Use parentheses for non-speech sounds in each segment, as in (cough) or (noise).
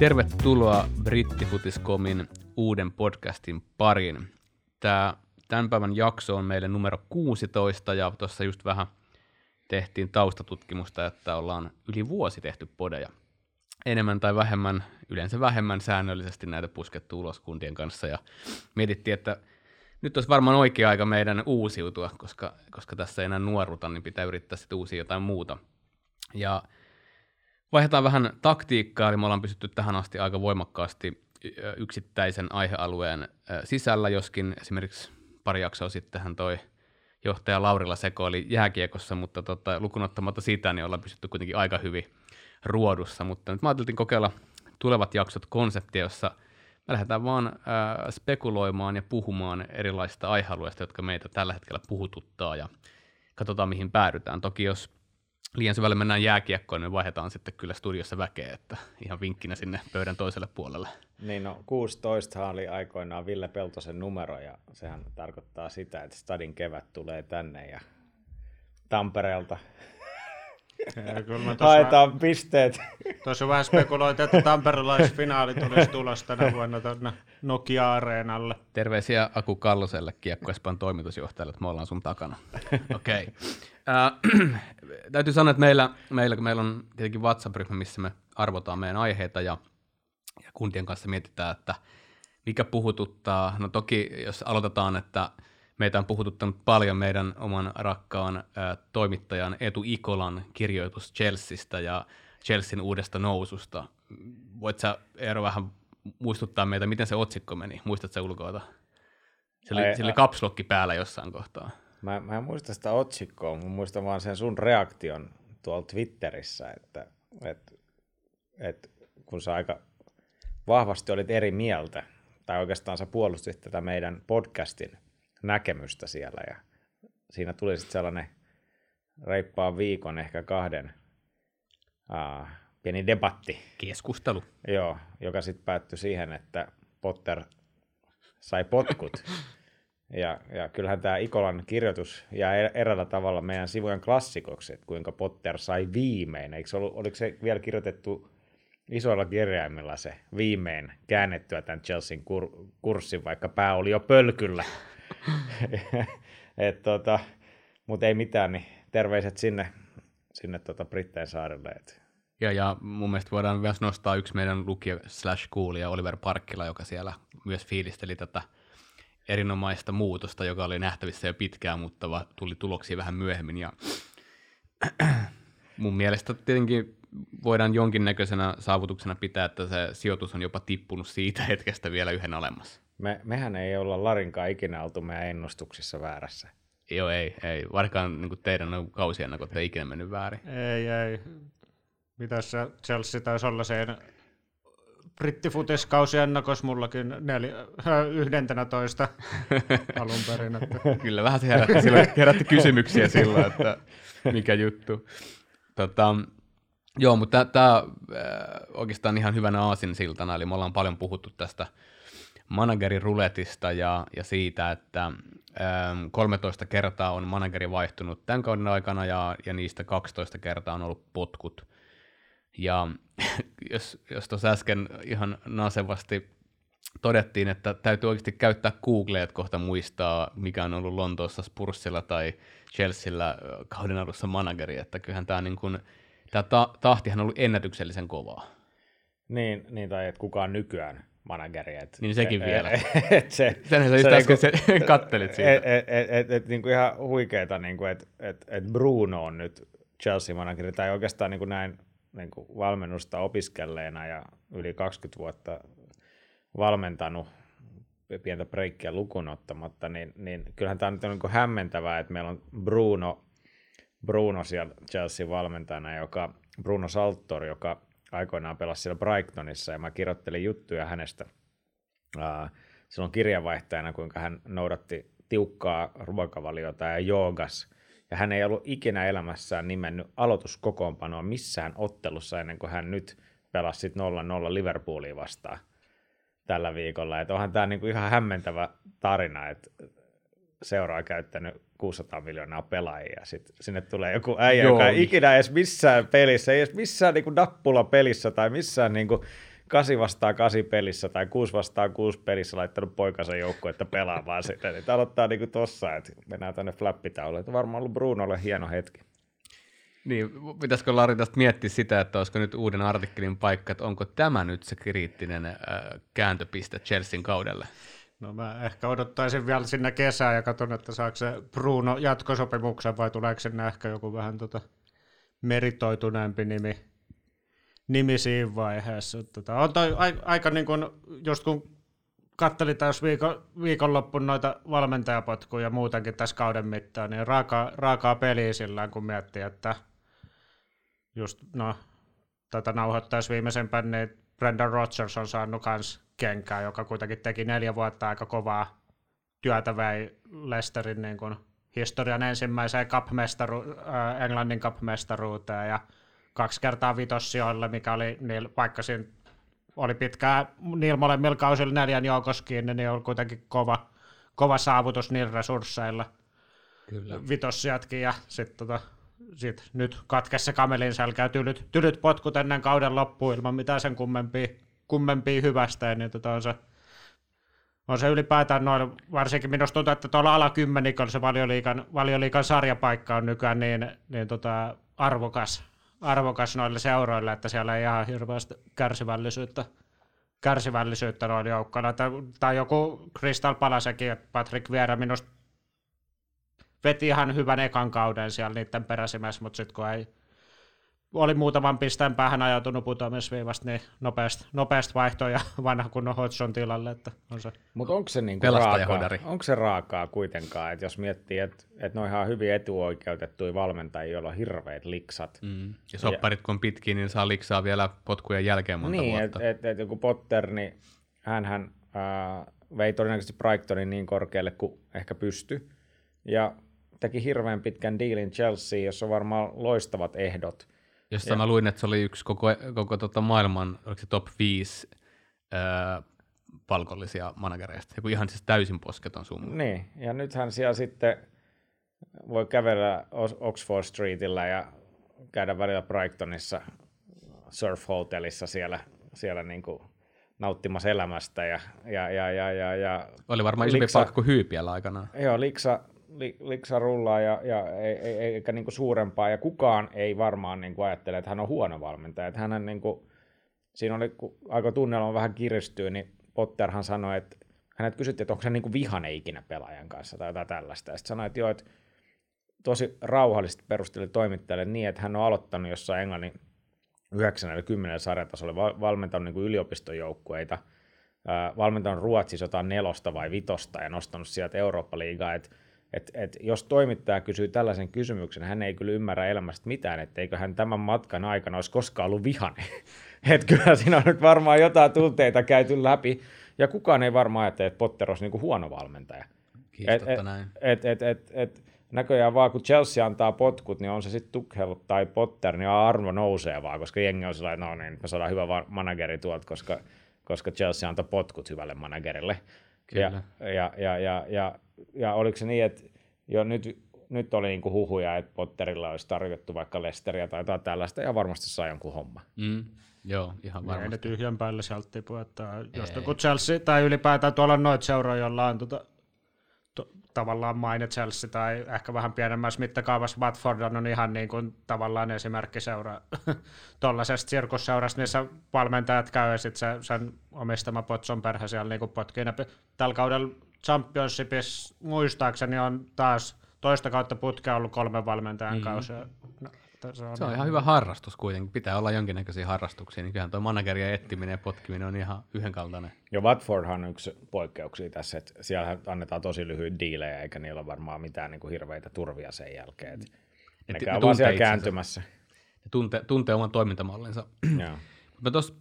Tervetuloa Brittifutiscomin uuden podcastin pariin. Tämä tämän päivän jakso on meille numero 16 ja tuossa just vähän tehtiin taustatutkimusta, että ollaan yli vuosi tehty podeja. Enemmän tai vähemmän, yleensä vähemmän säännöllisesti näitä puskettu ulos kuntien kanssa ja mietittiin, että nyt olisi varmaan oikea aika meidän uusiutua, koska, koska tässä ei enää nuoruta, niin pitää yrittää sitten uusia jotain muuta. Ja vaihdetaan vähän taktiikkaa, eli me ollaan pysytty tähän asti aika voimakkaasti yksittäisen aihealueen sisällä, joskin esimerkiksi pari jaksoa sittenhän toi johtaja Laurilla sekoili jääkiekossa, mutta tota, lukunottamatta sitä, niin ollaan pysytty kuitenkin aika hyvin ruodussa. Mutta nyt mä ajattelin kokeilla tulevat jaksot konseptia, jossa me lähdetään vaan äh, spekuloimaan ja puhumaan erilaisista aihealueista, jotka meitä tällä hetkellä puhututtaa ja katsotaan mihin päädytään. Toki jos liian syvälle mennään jääkiekkoon, niin vaihdetaan sitten kyllä studiossa väkeä, että ihan vinkkinä sinne pöydän toiselle puolelle. Niin no, 16 oli aikoinaan Ville Peltosen numero ja sehän tarkoittaa sitä, että Stadin kevät tulee tänne ja Tampereelta Haetaan pisteet. Tuossa vähän spekuloitu, että tamperelaisfinaali tulisi tulos tänä vuonna tuonne Nokia-areenalle. Terveisiä Aku Kalloselle, Kiekko Espan toimitusjohtajalle, että me ollaan sun takana. Okei. Okay. Äh, (clears throat) täytyy sanoa, että meillä, meillä, meillä on tietenkin WhatsApp-ryhmä, missä me arvotaan meidän aiheita ja, ja kuntien kanssa mietitään, että mikä puhututtaa. No toki, jos aloitetaan, että meitä on puhututtanut paljon meidän oman rakkaan ä, toimittajan Etu Ikolan kirjoitus Chelseasta ja Chelsean uudesta noususta. Voit sä Eero vähän muistuttaa meitä, miten se otsikko meni? Muistatko sä ulkoa? Se oli, se oli kapslokki päällä jossain kohtaa. Mä, mä en muista sitä otsikkoa, mä muistan vaan sen sun reaktion tuolla Twitterissä, että, että, että kun sä aika vahvasti olit eri mieltä, tai oikeastaan sä puolustit tätä meidän podcastin näkemystä siellä, ja siinä tuli sitten sellainen reippaan viikon, ehkä kahden uh, pieni debatti. Keskustelu. Joo, joka sitten päättyi siihen, että Potter sai potkut. (laughs) Ja, ja kyllähän tämä Ikolan kirjoitus jää er-, eräällä tavalla meidän sivujen klassikoksi, että kuinka Potter sai viimein. Eikö ollut, oliko se vielä kirjoitettu isoilla kirjaimilla se viimein käännettyä tämän Chelsean kur, kurssin, vaikka pää oli jo pölkyllä. (laughs) Tota, Mutta ei mitään, niin terveiset sinne, sinne tota Britteen saarelle. Et. Ja, ja mun mielestä voidaan myös nostaa yksi meidän lukija slash kuulija Oliver Parkkila, joka siellä myös fiilisteli tätä erinomaista muutosta, joka oli nähtävissä jo pitkään, mutta va, tuli tuloksia vähän myöhemmin. Ja mun mielestä tietenkin voidaan jonkinnäköisenä saavutuksena pitää, että se sijoitus on jopa tippunut siitä hetkestä vielä yhden alemmas. Me, mehän ei olla Larinkaan ikinä oltu meidän ennustuksissa väärässä. Joo, ei, ei. Varkaan niin teidän kausien kun ei ikinä mennyt väärin. Ei, ei. Mitäs se Chelsea taisi olla se brittifutiskausi ennakos mullakin neli, äh, toista (laughs) alun perin. Että. Kyllä, vähän herätti, silloin, herätti kysymyksiä silloin, että mikä juttu. Tota, joo, mutta tämä äh, oikeastaan ihan hyvänä aasinsiltana, eli me ollaan paljon puhuttu tästä managerin ruletista ja, ja siitä, että ähm, 13 kertaa on manageri vaihtunut tämän kauden aikana ja, ja niistä 12 kertaa on ollut potkut. Ja jos, jos tuossa äsken ihan nasevasti todettiin, että täytyy oikeasti käyttää Googlea, että kohta muistaa, mikä on ollut Lontoossa Spurssilla tai Chelsealla kauden alussa manageri, että kyllähän tämä, niin kuin, tämä ta- tahtihan on ollut ennätyksellisen kovaa. Niin, niin tai että kukaan nykyään manageri. Et, niin sekin (laughs) et, vielä. (laughs) Et, et se, Senhän sä just se, äsken niinku, kattelit siitä. Et, et, et, et, et, niin kuin ihan huikeeta, niin kuin, että et, et Bruno on nyt Chelsea-manageri, tai oikeastaan niin kuin näin niin kuin valmennusta opiskelleena ja yli 20 vuotta valmentanut pientä breikkiä lukuun ottamatta, niin, niin kyllähän tämä nyt on niin hämmentävää, että meillä on Bruno, Bruno siellä Chelsea-valmentajana, joka, Bruno Saltor, joka aikoinaan pelasi siellä Brightonissa, ja mä kirjoittelin juttuja hänestä uh, silloin kirjanvaihtajana, kuinka hän noudatti tiukkaa ruokavaliota ja joogas, ja hän ei ollut ikinä elämässään nimennyt aloituskokoonpanoa missään ottelussa ennen kuin hän nyt pelasi 0-0 Liverpoolia vastaan tällä viikolla. Et onhan tämä niinku ihan hämmentävä tarina, että seuraa käyttänyt 600 miljoonaa pelaajia. Sitten sinne tulee joku äijä, Joo. joka ei ikinä edes missään pelissä, ei edes missään niinku nappula pelissä tai missään niinku 8 vastaan 8 pelissä tai 6 vastaan 6 pelissä laittanut poikansa joukkuetta pelaamaan sitä. Niin aloittaa niin kuin tossa, että mennään tänne flappitaulle. Että varmaan ollut Brunolle hieno hetki. Niin, pitäisikö Lari tästä miettiä sitä, että olisiko nyt uuden artikkelin paikka, että onko tämä nyt se kriittinen äh, kääntöpiste Chelsean kaudelle? No mä ehkä odottaisin vielä sinne kesää ja katson, että saako se Bruno jatkosopimuksen vai tuleeko sinne ehkä joku vähän tota meritoituneempi nimi nimi siinä vaiheessa. Tota, on toi aika, niin kuin, just kun kattelin tässä viikon, viikonloppun noita valmentajapotkuja ja muutenkin tässä kauden mittaan, niin raakaa, raakaa peliä sillä kun miettii, että just no, tätä nauhoittaisi viimeisempän, niin Brendan Rodgers on saanut kans kenkää, joka kuitenkin teki neljä vuotta aika kovaa työtä vei Lesterin niin kuin historian ensimmäiseen cup-mestaru, äh, Englannin cup-mestaruuteen ja kaksi kertaa vitossijoille, mikä oli, niin vaikka siinä oli pitkään niillä molemmilla kausilla neljän joukossa kiinni, niin oli kuitenkin kova, kova saavutus niillä resursseilla. Kyllä. Vitossijatkin ja sitten tota, sit nyt katkessa kamelin selkää tylyt, tylyt potkut ennen kauden loppuun ilman mitään sen kummempia, kummempia hyvästä, niin tota on se, on se ylipäätään noin, varsinkin minusta tuntuu, että tuolla alakymmeniköllä se valioliikan, valioliikan sarjapaikka on nykyään niin, niin tota, arvokas, arvokas noille seuroille, että siellä ei ihan hirveästi kärsivällisyyttä, kärsivällisyyttä noilla joukkoilla. Tai, joku Crystal Palasekin, että Patrick Vieira minusta veti ihan hyvän ekan kauden siellä niiden peräsimässä, mutta sitten kun ei, oli muutaman pisteen päähän ajautunut putoamisviivasta, niin nopeasti, nopeasti vaihtoja (laughs) vanha kunnon Hodgson tilalle. Että on se. Mutta onko se, niinku raakaa, onko se raakaa kuitenkaan, että jos miettii, että et ne on ihan hyvin etuoikeutettuja valmentajia, joilla on hirveät liksat. Mm. Ja sopparit kun on pitkiä, niin saa liksaa vielä potkujen jälkeen monta niin, vuotta. Niin, että et, et joku Potter, niin hänhän äh, vei todennäköisesti Brightonin niin korkealle kuin ehkä pysty. Ja teki hirveän pitkän diilin Chelsea, jossa on varmaan loistavat ehdot. Josta ja. mä luin, että se oli yksi koko, koko tota maailman, oliko se top 5 öö, palkollisia managereista. Joku ihan siis täysin posketon summa. Niin, ja nythän siellä sitten voi kävellä Oxford Streetillä ja käydä välillä Brightonissa surf hotellissa siellä, siellä niin kuin nauttimassa elämästä. Ja, ja, ja, ja, ja, ja Oli varmaan isompi liksa, palkka kuin hyypiällä aikanaan. Joo, liksa, li, liksa rullaa ja, ja ei, ei, eikä niin kuin suurempaa, ja kukaan ei varmaan niin kuin ajattele, että hän on huono valmentaja. Että hän niin kuin, siinä oli, kun aika tunnelma vähän kiristyy, niin Potterhan sanoi, että hänet kysyttiin, että onko hän niin kuin vihane ikinä pelaajan kanssa tai jotain tällaista. Sitten sanoi, että joo, että tosi rauhallisesti perusteli toimittajalle niin, että hän on aloittanut jossain Englannin 90 sarjatasolla, valmentanut niin yliopistojoukkueita, valmentanut Ruotsissa jotain nelosta vai vitosta ja nostanut sieltä Eurooppa-liigaa, että et, et jos toimittaja kysyy tällaisen kysymyksen, hän ei kyllä ymmärrä elämästä mitään, etteikö hän tämän matkan aikana olisi koskaan ollut vihane. (laughs) että kyllä siinä on nyt varmaan jotain tunteita käyty läpi, ja kukaan ei varmaan ajattele, että Potter olisi niinku huono valmentaja. et, et, näin. Et, et, et, et, näköjään vaan kun Chelsea antaa potkut, niin on se sitten Tuchel tai Potter, niin arvo nousee vaan, koska jengi on sellainen, no niin, me saadaan hyvä manageri tuolta, koska, koska Chelsea antaa potkut hyvälle managerille. Kyllä. Ja, ja, ja, ja, ja, ja oliko se niin, että jo nyt, nyt oli niinku huhuja, että Potterilla olisi tarjottu vaikka Lesteria tai jotain tällaista, ja varmasti saa jonkun homma. Mm. Joo, ihan varmasti. Ei ne tyhjän päälle sieltä tipu, että jos joku Chelsea tai ylipäätään tuolla on noita seuroja, joilla on tota, to, tavallaan maine Chelsea tai ehkä vähän pienemmässä mittakaavassa Watford on ihan niin kuin tavallaan esimerkkiseura (laughs) tuollaisesta sirkusseurasta, missä valmentajat käy ja sitten se, sen omistama Potson perhe siellä niin kuin potkii ne. Tällä kaudella Championshipissa muistaakseni on taas toista kautta putkea ollut kolmen valmentajan mm. kausi. No, se on, se on ihan hyvä harrastus kuitenkin. Pitää olla jonkinnäköisiä harrastuksia, niin kyllähän tuo manageria etsiminen ja potkiminen on ihan yhdenkaltainen. Jo Watfordhan on yksi poikkeuksia tässä, että siellä annetaan tosi lyhyitä diilejä, eikä niillä ole varmaan mitään niin kuin hirveitä turvia sen jälkeen. Että et, ne, käy vaan siellä kääntymässä. Ne tuntee, tuntee oman toimintamallinsa. Mä tuossa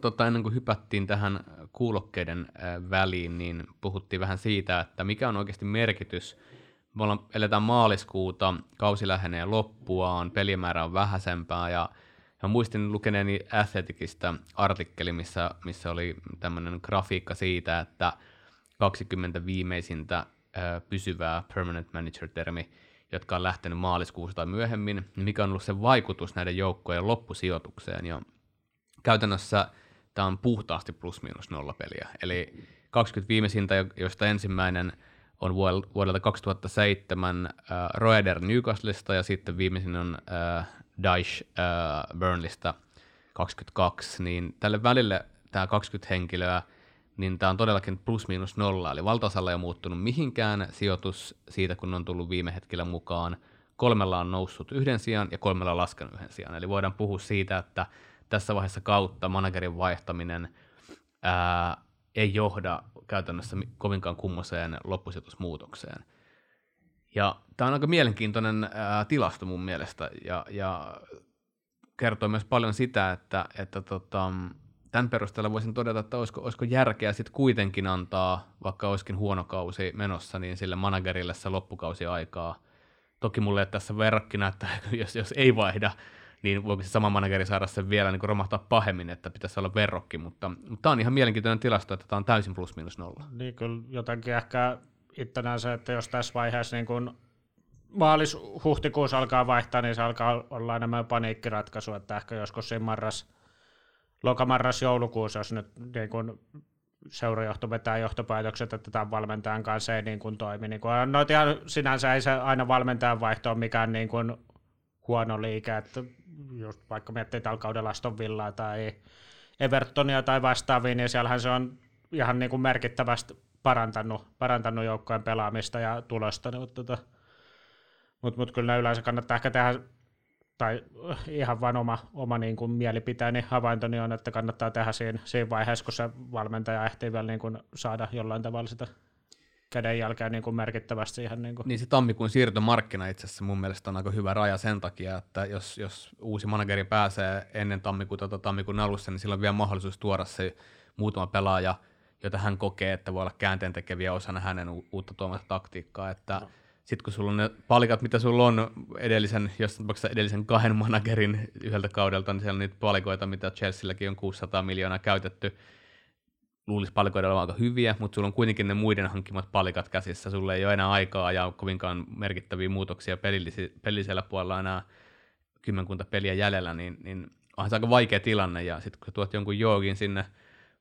tota, ennen kuin hypättiin tähän kuulokkeiden äh, väliin, niin puhuttiin vähän siitä, että mikä on oikeasti merkitys. Me ollaan, eletään maaliskuuta, kausi lähenee loppuaan, pelimäärä on vähäisempää ja, ja muistin lukeneeni Athleticista artikkeli, missä, missä oli tämmöinen grafiikka siitä, että 20 viimeisintä äh, pysyvää permanent manager-termi, jotka on lähtenyt maaliskuussa tai myöhemmin, niin mikä on ollut se vaikutus näiden joukkojen loppusijoitukseen. Ja käytännössä tämä on puhtaasti plus-miinus nolla peliä. Eli 20 viimeisintä, joista ensimmäinen on vuodelta 2007 äh, Roeder Newcastlesta ja sitten viimeisin on äh, Daesh äh, Burnleystä 22, niin tälle välille tämä 20 henkilöä, niin tämä on todellakin plus-miinus nolla, eli valtaosalla ei ole muuttunut mihinkään sijoitus siitä, kun on tullut viime hetkellä mukaan. Kolmella on noussut yhden sijaan ja kolmella laskenut yhden sijaan, eli voidaan puhua siitä, että tässä vaiheessa kautta managerin vaihtaminen ää, ei johda käytännössä kovinkaan kummoseen loppusijoitusmuutokseen. Ja tämä on aika mielenkiintoinen ää, tilasto mun mielestä ja, ja kertoo myös paljon sitä, että, että tota, tämän perusteella voisin todeta, että olisiko, olisiko järkeä sitten kuitenkin antaa, vaikka olisikin huono kausi menossa, niin sille managerille se loppukausi aikaa. Toki mulle tässä verrokkina, että (laughs) jos, jos ei vaihda, niin voiko se sama manageri saada sen vielä niin romahtaa pahemmin, että pitäisi olla verrokki, mutta, mutta tämä on ihan mielenkiintoinen tilasto, että tämä on täysin plus minus nolla. Niin kyllä jotenkin ehkä ittenään se, että jos tässä vaiheessa niin kun maalis huhtikuussa alkaa vaihtaa, niin se alkaa olla enemmän paniikkiratkaisu, että ehkä joskus siinä marras, lokamarras joulukuussa, jos nyt niin kun seurajohto vetää johtopäätökset, että tämän valmentajan kanssa ei niin kuin toimi. Niin kuin, no, sinänsä ei se aina valmentajan vaihto ole mikään niin kuin huono liike, että just vaikka miettii tällä kaudella Aston Villaa tai Evertonia tai vastaavia, niin siellähän se on ihan niin kuin merkittävästi parantanut, parantanut joukkojen pelaamista ja tulosta, mutta tota, mut, mut kyllä yleensä kannattaa ehkä tehdä, tai ihan vain oma, oma niin kuin mielipiteeni havaintoni on, että kannattaa tehdä siinä, siinä vaiheessa, kun se valmentaja ehtii vielä niin kuin saada jollain tavalla sitä käden jälkeen niin kuin merkittävästi siihen. Niin, kuin. niin se tammikuun siirtomarkkina itse asiassa mun mielestä on aika hyvä raja sen takia, että jos, jos uusi manageri pääsee ennen tammikuuta tai tammikuun alussa, niin silloin on vielä mahdollisuus tuoda se muutama pelaaja, jota hän kokee, että voi olla käänteen tekeviä osana hänen u- uutta tuomasta taktiikkaa, että no. sitten kun sulla on ne palikat, mitä sulla on edellisen, jos edellisen kahden (laughs) managerin yhdeltä kaudelta, niin siellä on niitä palikoita, mitä Chelsealläkin on 600 miljoonaa käytetty, luulisi palikoida olevan aika hyviä, mutta sulla on kuitenkin ne muiden hankkimat palikat käsissä. Sulla ei ole enää aikaa ja kovinkaan merkittäviä muutoksia pelillisellä puolella enää kymmenkunta peliä jäljellä, niin, niin onhan se aika vaikea tilanne. Ja sitten kun tuot jonkun joogin sinne,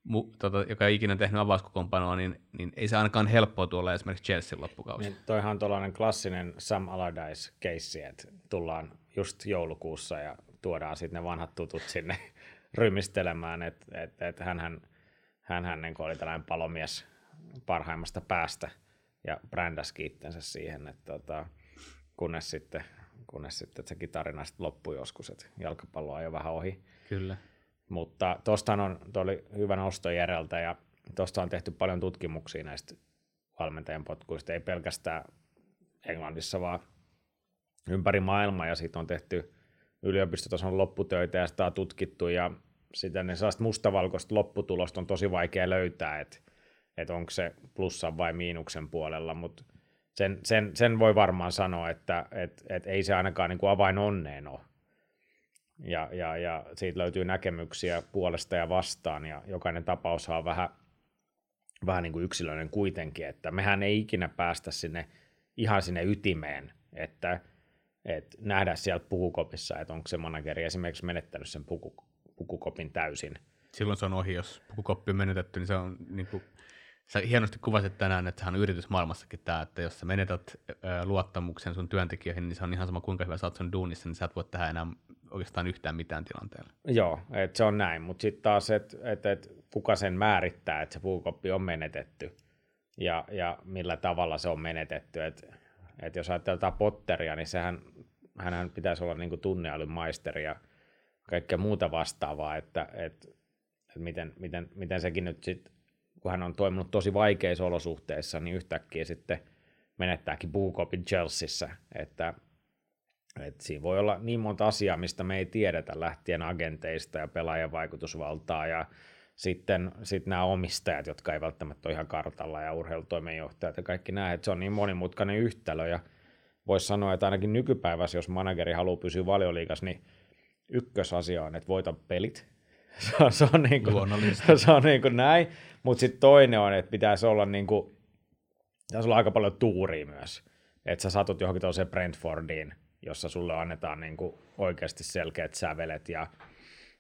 mu, tota, joka ei ikinä tehnyt avauskokoonpanoa, niin, niin ei se ainakaan helppoa tuolla esimerkiksi Chelsea loppukausi. Niin, toihan on tuollainen klassinen Sam Allardyce-keissi, että tullaan just joulukuussa ja tuodaan sitten ne vanhat tutut sinne (laughs) rymistelemään, että et, et hänhän hän niin oli tällainen palomies parhaimmasta päästä ja brändäsi itsensä siihen, että tota, kunnes sitten, kunnes sitten sekin tarina sitten loppui joskus, että jalkapallo on jo vähän ohi. Kyllä. Mutta tuosta on, oli hyvä nosto Jereltä ja tuosta on tehty paljon tutkimuksia näistä valmentajan potkuista, ei pelkästään Englannissa, vaan ympäri maailmaa ja siitä on tehty yliopistotason lopputöitä ja sitä on tutkittu ja sitä ne sellaista mustavalkoista lopputulosta on tosi vaikea löytää, että että onko se plussan vai miinuksen puolella, mutta sen, sen, sen voi varmaan sanoa, että et, et ei se ainakaan niin kuin avain onneen ole. Ja, ja, ja siitä löytyy näkemyksiä puolesta ja vastaan, ja jokainen tapaus on vähän, vähän niin kuin yksilöinen kuitenkin, että mehän ei ikinä päästä sinne ihan sinne ytimeen, että, että nähdä sieltä pukukopissa, että onko se manageri esimerkiksi menettänyt sen puku, pukukopin täysin. Silloin se on ohi, jos pukukoppi on menetetty, niin se on niin kuin, sä hienosti kuvasit tänään, että hän on yritysmaailmassakin tämä, että jos sä menetät luottamuksen sun työntekijöihin, niin se on ihan sama kuinka hyvä sä oot sun duunissa, niin sä et voi tehdä enää oikeastaan yhtään mitään tilanteella. Joo, että se on näin, mutta sitten taas, että et, et, kuka sen määrittää, että se pukukoppi on menetetty ja, ja millä tavalla se on menetetty. Että et jos ajatellaan Potteria, niin sehän hänhän pitäisi olla niin tunneälyn maisteri ja kaikkea muuta vastaavaa, että, että, että miten, miten, miten sekin nyt sitten, kun hän on toiminut tosi vaikeissa olosuhteissa, niin yhtäkkiä sitten menettääkin puukopin Chelseassa, että, että siinä voi olla niin monta asiaa, mistä me ei tiedetä lähtien agenteista ja pelaajan vaikutusvaltaa ja sitten, sitten nämä omistajat, jotka ei välttämättä ole ihan kartalla ja urheilutoimenjohtajat ja kaikki nämä, että se on niin monimutkainen yhtälö ja voisi sanoa, että ainakin nykypäivässä, jos manageri haluaa pysyä valioliikassa, niin ykkösasia on, että voita pelit. (laughs) se on, se on, niin kuin, (laughs) se on niin kuin näin, mutta sitten toinen on, että pitäisi olla, niin kuin, pitäisi olla aika paljon tuuria myös. Että sä satut johonkin tuollaiseen Brentfordiin, jossa sulle annetaan niin kuin oikeasti selkeät sävelet ja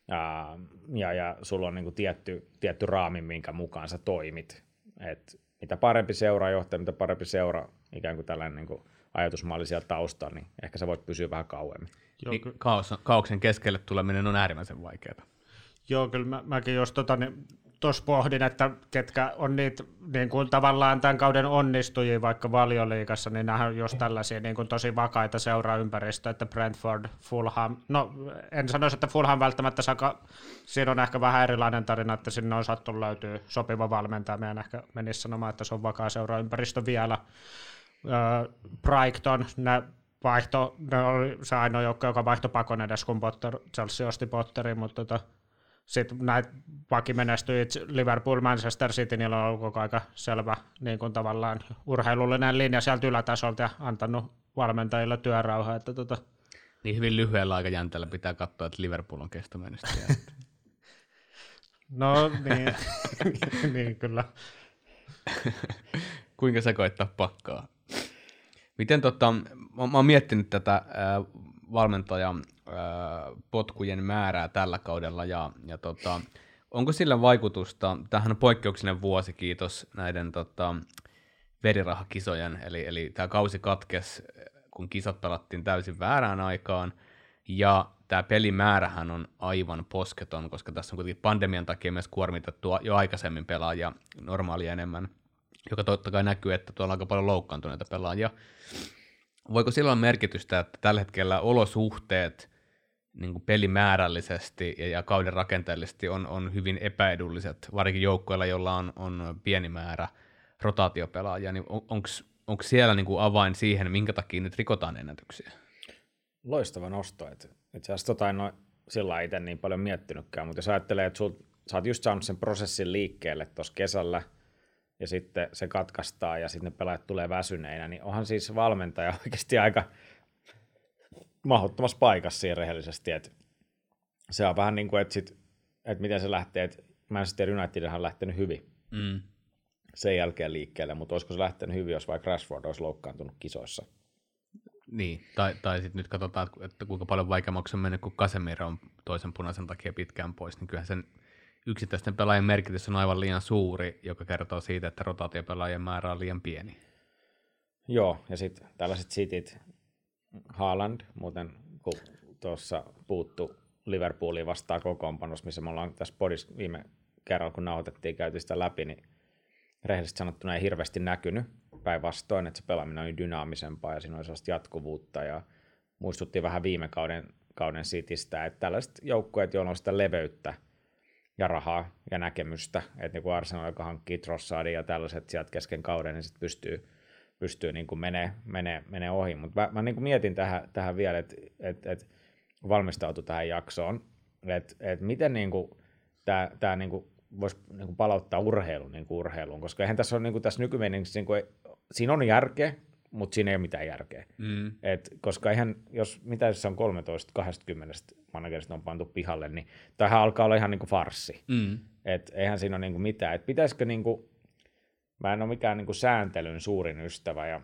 ää, ja, ja sulla on niin kuin tietty, tietty raami, minkä mukaan sä toimit. Et mitä parempi seuraajohtaja, mitä parempi seura, ikään kuin tällainen niin kuin ajatusmalli siellä taustalla, niin ehkä sä voit pysyä vähän kauemmin. Joo, niin kaos, kaauksen keskelle tuleminen on äärimmäisen vaikeaa. Joo, kyllä mä, mäkin jos tota, niin, tuossa pohdin, että ketkä on niitä niin kuin tavallaan tämän kauden onnistujia vaikka valioliikassa, niin nämä on just tällaisia niin kuin tosi vakaita seuraympäristöjä, että Brentford, Fulham, no en sanoisi, että Fulham välttämättä saka, siinä on ehkä vähän erilainen tarina, että sinne on sattu löytyy sopiva valmentaja, meidän ehkä menisi sanomaan, että se on vakaa seuraympäristö vielä. Brighton, ne vaihto, ne oli se ainoa joukko, joka vaihto pakon edes, kun Potter, Chelsea osti Potterin, mutta tota, sitten näitä vakimenestyjät, Liverpool, Manchester City, niillä on ollut koko aika selvä niin kuin tavallaan urheilullinen linja sieltä ylätasolta ja antanut valmentajille työrauhaa. Että tota... Niin hyvin lyhyellä aikajänteellä pitää katsoa, että Liverpool on kestomenestyjä. (laughs) no niin, (laughs) niin kyllä. Kuinka sä koittaa pakkaa? Miten tota, mä, mä oon miettinyt tätä äh, valmentajan äh, potkujen määrää tällä kaudella ja, ja tota, onko sillä vaikutusta, tähän on poikkeuksellinen vuosi, kiitos näiden tota, verirahakisojen, eli, eli tämä kausi katkes, kun kisat pelattiin täysin väärään aikaan, ja tämä pelimäärähän on aivan posketon, koska tässä on kuitenkin pandemian takia myös kuormitettu jo aikaisemmin pelaajia normaalia enemmän, joka totta kai näkyy, että tuolla on aika paljon loukkaantuneita pelaajia. Voiko silloin merkitystä, että tällä hetkellä olosuhteet niin kuin pelimäärällisesti ja, ja kauden rakenteellisesti on, on hyvin epäedulliset, varsinkin joukkoilla, joilla on, on pieni määrä rotaatiopelaajia, niin on, onko siellä niin kuin avain siihen, minkä takia nyt rikotaan ennätyksiä? Loistava nosto. Itse asiassa tota en ole sillä itse niin paljon miettinytkään, mutta jos ajattelee, että sä oot just saanut sen prosessin liikkeelle tuossa kesällä – ja sitten se katkaistaa ja sitten ne pelaajat tulee väsyneinä, niin onhan siis valmentaja (laughs) oikeasti aika mahdottomassa paikassa siinä rehellisesti, että se on vähän niin kuin, että, sit, että miten se lähtee, että Manchester United on lähtenyt hyvin mm. sen jälkeen liikkeelle, mutta olisiko se lähtenyt hyvin, jos vaikka Rashford olisi loukkaantunut kisoissa? Niin, tai, tai sitten nyt katsotaan, että kuinka paljon vaikeammaksi on mennyt, kun Casemiro on toisen punaisen takia pitkään pois, niin kyllähän sen yksittäisten pelaajien merkitys on aivan liian suuri, joka kertoo siitä, että rotaatiopelaajien määrä on liian pieni. Joo, ja sitten tällaiset sitit, Haaland, muuten kun tuossa puuttu Liverpooliin vastaan kokoonpanossa, missä me ollaan tässä podissa viime kerralla, kun nauhoitettiin, käyty sitä läpi, niin rehellisesti sanottuna ei hirveästi näkynyt päinvastoin, että se pelaaminen oli dynaamisempaa ja siinä oli sellaista jatkuvuutta ja muistutti vähän viime kauden, kauden sitistä, että tällaiset joukkueet, joilla on sitä leveyttä – ja rahaa ja näkemystä, että niin kuin Arsenal, joka hankkii Trossardin ja tällaiset sieltä kesken kauden, niin sitten pystyy, pystyy niin kuin menee, menee, menee ohi. Mutta mä, mä niin kuin mietin tähän, tähän vielä, että et, et valmistautu tähän jaksoon, että et miten niin kuin tämä, tämä niin kuin voisi niin palauttaa urheilun niin kuin urheiluun, koska eihän tässä ole niin kuin tässä nykymeiningissä, niin kuin, siinä on järkeä, mutta siinä ei ole mitään järkeä. Mm. Et, koska eihän, jos mitä se on 13-20 managerista on pantu pihalle, niin tämähän alkaa olla ihan niin kuin farssi. Mm. Et, eihän siinä ole niin kuin mitään. Et pitäisikö, niin kuin, mä en ole mikään niin kuin sääntelyn suurin ystävä, ja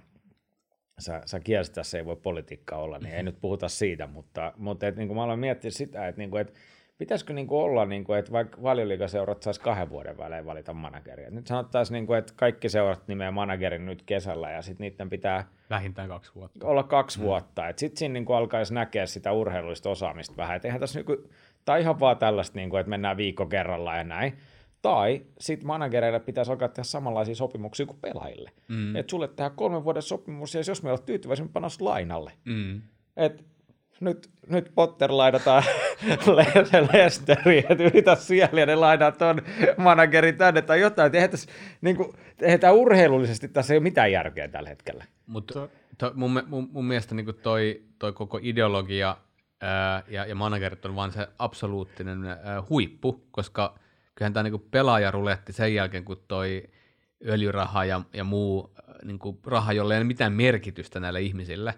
sä, sä kielsit tässä ei voi politiikka olla, niin mm-hmm. ei nyt puhuta siitä, mutta, mutta et, niin kuin mä aloin miettiä sitä, että, niin kuin, että pitäisikö niin kuin olla, niin kuin, että vaikka valioliikaseurat saisi kahden vuoden välein valita manageria. Nyt sanottaisiin, niin kuin, että kaikki seurat nimeä managerin nyt kesällä ja sitten niiden pitää vähintään kaksi vuotta. olla kaksi mm. vuotta. Sitten siinä niin kuin alkaisi näkeä sitä urheilullista osaamista vähän. Et eihän tässä niin kuin, tai ihan vaan tällaista, niin kuin, että mennään viikko kerralla ja näin. Tai sitten managereille pitäisi alkaa tehdä samanlaisia sopimuksia kuin pelaajille. Mm. Että sulle tehdään kolmen vuoden sopimus ja jos me olet tyytyväisiä, me lainalle. Mm. Et nyt, nyt Potter lainataan (laughs) Lesteriin, että yritä siellä ja ne lainaa tuon managerin tänne tai jotain. Eihän, tässä, niin kuin, eihän tämä urheilullisesti tässä ei ole mitään järkeä tällä hetkellä. Mutta mun, mun, mun mielestä niin toi, toi koko ideologia ää, ja, ja managerit on vaan se absoluuttinen ää, huippu, koska kyllähän tämä niin pelaajaruletti sen jälkeen, kun toi öljyraha ja, ja muu niin raha, jolle ei ole mitään merkitystä näille ihmisille,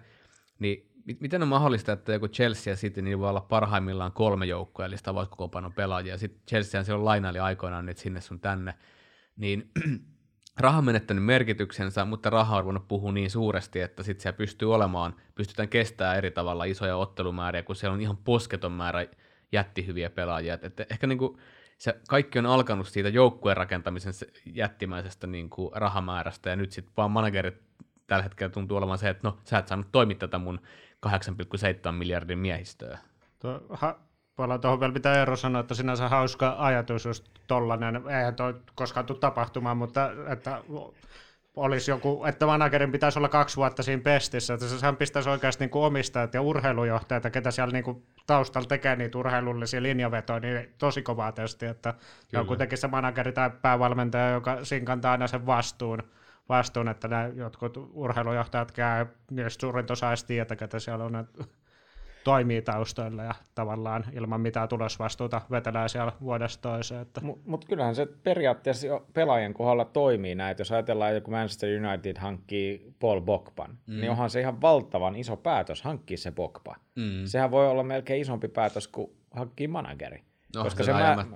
niin miten on mahdollista, että joku Chelsea ja City niin voi olla parhaimmillaan kolme joukkoa, eli sitä voisi koko pelaajia. Sitten Chelsea silloin lainaili aikoinaan nyt sinne sun tänne. Niin (clears throat) raha on menettänyt merkityksensä, mutta raha on voinut puhua niin suuresti, että sitten siellä pystyy olemaan, pystytään kestämään eri tavalla isoja ottelumääriä, kun siellä on ihan posketon määrä jättihyviä pelaajia. Et, et ehkä niin kuin, se kaikki on alkanut siitä joukkueen rakentamisen jättimäisestä niin kuin rahamäärästä, ja nyt sitten vaan managerit tällä hetkellä tuntuu olevan se, että no, sä et saanut toimia tätä mun 8,7 miljardin miehistöä. Tuo, ha, palaan tuohon vielä, mitä Eero sanoi, että sinänsä hauska ajatus just tollanen, eihän toi koskaan tule tapahtumaan, mutta että olisi joku, että managerin pitäisi olla kaksi vuotta siinä pestissä, että sehän pistäisi oikeasti niin kuin omistajat ja urheilujohtajat, ketä siellä niin kuin taustalla tekee niitä urheilullisia linjavetoja, niin tosi kovaa testi, että Kyllä. on kuitenkin se manageri tai päävalmentaja, joka siinä kantaa aina sen vastuun, vastuun että nämä jotkut urheilujohtajat käy, niistä suurin osa edes tietä, ketä siellä on, että toimii taustoilla ja tavallaan ilman mitään tulosvastuuta vetelee siellä vuodesta toiseen. Että. Mutta mut kyllähän se periaatteessa jo pelaajien kohdalla toimii näin, jos ajatellaan, että kun Manchester United hankkii Paul Bogban, mm. niin onhan se ihan valtavan iso päätös hankkia se Bogba. Mm. Sehän voi olla melkein isompi päätös kuin hankkii manageri. No, koska, se mä,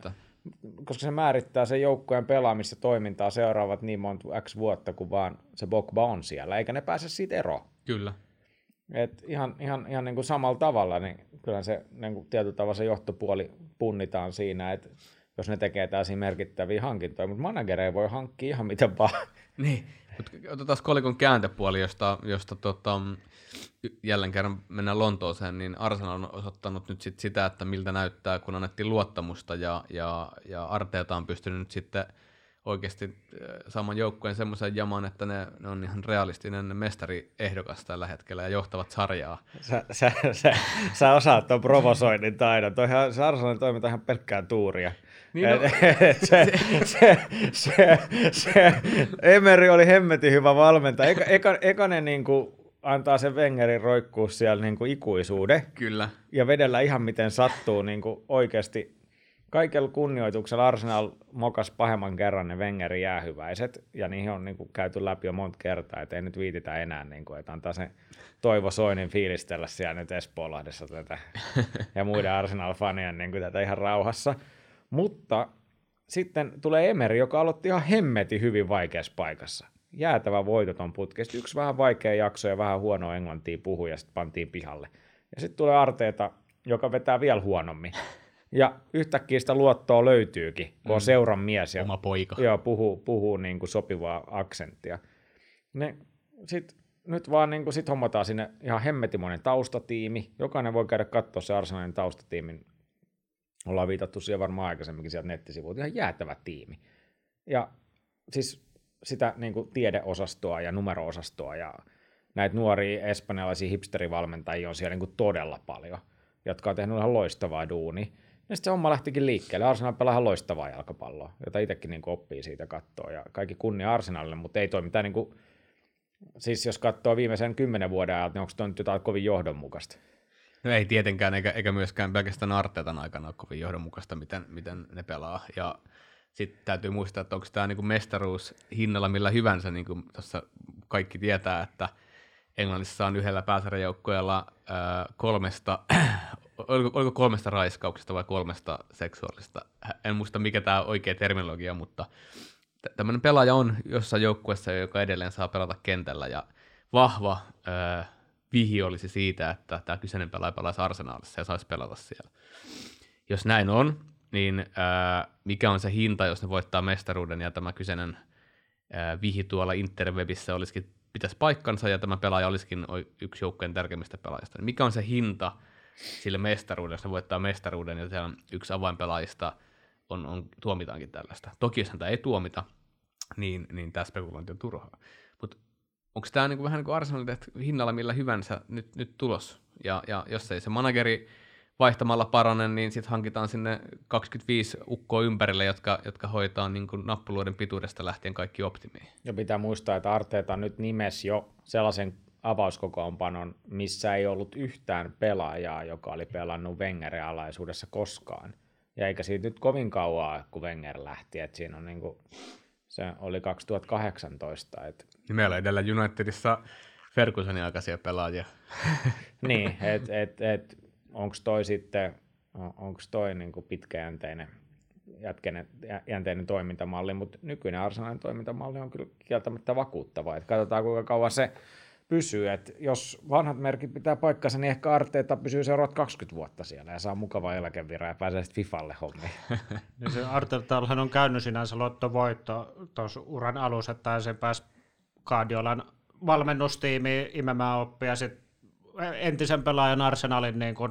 koska se määrittää sen joukkueen pelaamista toimintaa seuraavat niin monta X vuotta, kun vaan se Bogba on siellä, eikä ne pääse siitä eroon. Kyllä. Et ihan ihan, ihan niin kuin samalla tavalla, niin kyllä se niin kuin tietyllä tavalla se johtopuoli punnitaan siinä, että jos ne tekee täysin merkittäviä hankintoja, mutta managereja voi hankkia ihan miten vaan. Niin, mutta otetaan kolikon kääntöpuoli, josta, josta tota, jälleen kerran mennään Lontooseen, niin Arsenal on osoittanut nyt sit sitä, että miltä näyttää, kun annettiin luottamusta ja, ja, ja Arteeta on pystynyt nyt sitten – oikeasti äh, saman joukkueen semmoisen jaman, että ne, ne on ihan realistinen mestariehdokas tällä hetkellä ja johtavat sarjaa. Sä, sä, sä, sä osaat tuon provosoinnin taidon. Toihan, se Arsenalin toiminta ihan pelkkää tuuria. Niin no, se, se, se, se, Emery oli hemmetin hyvä valmentaja. Eka, eka, ekanen niin kuin antaa sen Wengerin roikkuu siellä niin kuin ikuisuuden. Kyllä. Ja vedellä ihan miten sattuu niin kuin oikeasti kaikella kunnioituksella Arsenal mokas pahemman kerran ne Wengerin jäähyväiset, ja niihin on niin kuin, käyty läpi jo monta kertaa, että ei nyt viititä enää, niin kuin, että antaa se Toivo Soinin fiilistellä siellä nyt Espoolahdessa tätä, ja muiden Arsenal-fanien niin kuin, tätä ihan rauhassa. Mutta sitten tulee Emeri, joka aloitti ihan hemmeti hyvin vaikeassa paikassa. Jäätävä voitoton putkesta. Yksi vähän vaikea jakso ja vähän huono englantia puhui ja sitten pantiin pihalle. Ja sitten tulee Arteeta, joka vetää vielä huonommin. (laughs) Ja yhtäkkiä sitä luottoa löytyykin, kun on mm. seuran mies. Ja, Oma poika. Joo, puhuu, puhuu niin kuin sopivaa aksenttia. Ne, sit, nyt vaan niin kuin sit hommataan sinne ihan hemmetimoinen taustatiimi. Jokainen voi käydä katsoa se Arsenalin taustatiimin. Ollaan viitattu siihen varmaan aikaisemminkin sieltä nettisivuilta. Ihan jäätävä tiimi. Ja siis sitä niin kuin tiedeosastoa ja numeroosastoa ja näitä nuoria espanjalaisia hipsterivalmentajia on siellä niin kuin todella paljon, jotka on tehnyt ihan loistavaa duunia. Ja sitten se homma lähtikin liikkeelle. Arsenal pelaa ihan loistavaa jalkapalloa, jota itsekin niin oppii siitä katsoa. Ja kaikki kunnia Arsenalille, mutta ei toi niin kuin, siis jos katsoo viimeisen kymmenen vuoden ajalta, niin onko toi nyt jotain kovin johdonmukaista? No ei tietenkään, eikä, eikä myöskään pelkästään Arteetan aikana ole kovin johdonmukaista, miten, miten ne pelaa. Ja sitten täytyy muistaa, että onko tämä niin mestaruus hinnalla millä hyvänsä, niin kuin tuossa kaikki tietää, että Englannissa on yhdellä pääsarjajoukkueella kolmesta (clears throat) oliko, oliko kolmesta raiskauksesta vai kolmesta seksuaalista, en muista mikä tämä oikea terminologia, mutta tämmöinen pelaaja on jossain joukkueessa, joka edelleen saa pelata kentällä ja vahva vihi olisi siitä, että tämä kyseinen pelaaja pelaisi arsenaalissa ja saisi pelata siellä. Jos näin on, niin öö, mikä on se hinta, jos ne voittaa mestaruuden ja tämä kyseinen öö, vihi tuolla interwebissä olisikin, pitäisi paikkansa ja tämä pelaaja olisikin yksi joukkueen tärkeimmistä pelaajista. Niin mikä on se hinta, sille mestaruudelle, jos ne voittaa mestaruuden ja siellä yksi avainpelaajista on, on, tuomitaankin tällaista. Toki jos häntä ei tuomita, niin, niin tämä spekulointi on turhaa. Mutta onko tämä niinku vähän niin kuin että hinnalla millä hyvänsä nyt, nyt tulos? Ja, ja jos ei se manageri vaihtamalla parane, niin sitten hankitaan sinne 25 ukkoa ympärille, jotka, jotka hoitaa niin kuin nappuloiden pituudesta lähtien kaikki optimiin. Ja pitää muistaa, että Arteeta nyt nimes jo sellaisen avauskokoonpanon, missä ei ollut yhtään pelaajaa, joka oli pelannut Wengerin alaisuudessa koskaan. Ja eikä siitä nyt kovin kauaa, kun Wenger lähti, että siinä on niin kuin, se oli 2018. Et... Niin meillä edellä Unitedissa Fergusonin aikaisia pelaajia. niin, että et, et, onko toi sitten, onko toi niin kuin pitkäjänteinen jätkeinen, jänteinen toimintamalli, mutta nykyinen Arsenalin toimintamalli on kyllä kieltämättä vakuuttava. Et katsotaan kuinka kauan se pysyy. Et jos vanhat merkit pitää paikkansa, niin ehkä Arteeta pysyy seuraavat 20 vuotta siellä ja saa mukava eläkeviraa ja pääsee sitten Fifalle hommiin. (laughs) niin se Arteetallahan on käynyt sinänsä lottovoitto tuossa uran alussa, että se pääsi Guardiolan valmennustiimiin imemään oppia sitten entisen pelaajan Arsenalin niin kuin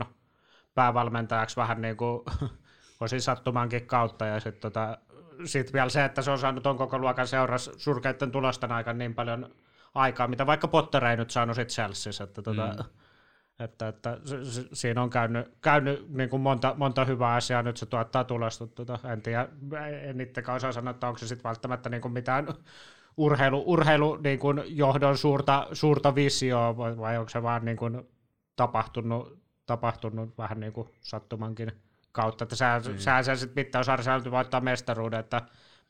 päävalmentajaksi vähän niin kuin (laughs) osin sattumankin kautta. Ja sitten tota, sit vielä se, että se on saanut on koko luokan seurassa surkeiden tulosten aikana niin paljon aikaa, mitä vaikka Potter ei nyt saanut sitten Chelseassa, että, tota, mm. että, että siinä on käynyt, käynyt niin kuin monta, monta hyvää asiaa, nyt se tuottaa tulosta, tota, en tiedä, en itsekään osaa sanoa, että onko se sitten välttämättä niin kuin mitään urheilu, urheilu niin kuin johdon suurta, suurta visioa, vai onko se vaan niin kuin tapahtunut, tapahtunut vähän niin kuin sattumankin kautta, että sä, mm. sä, sä sitten mittausarsa voittaa mestaruuden, että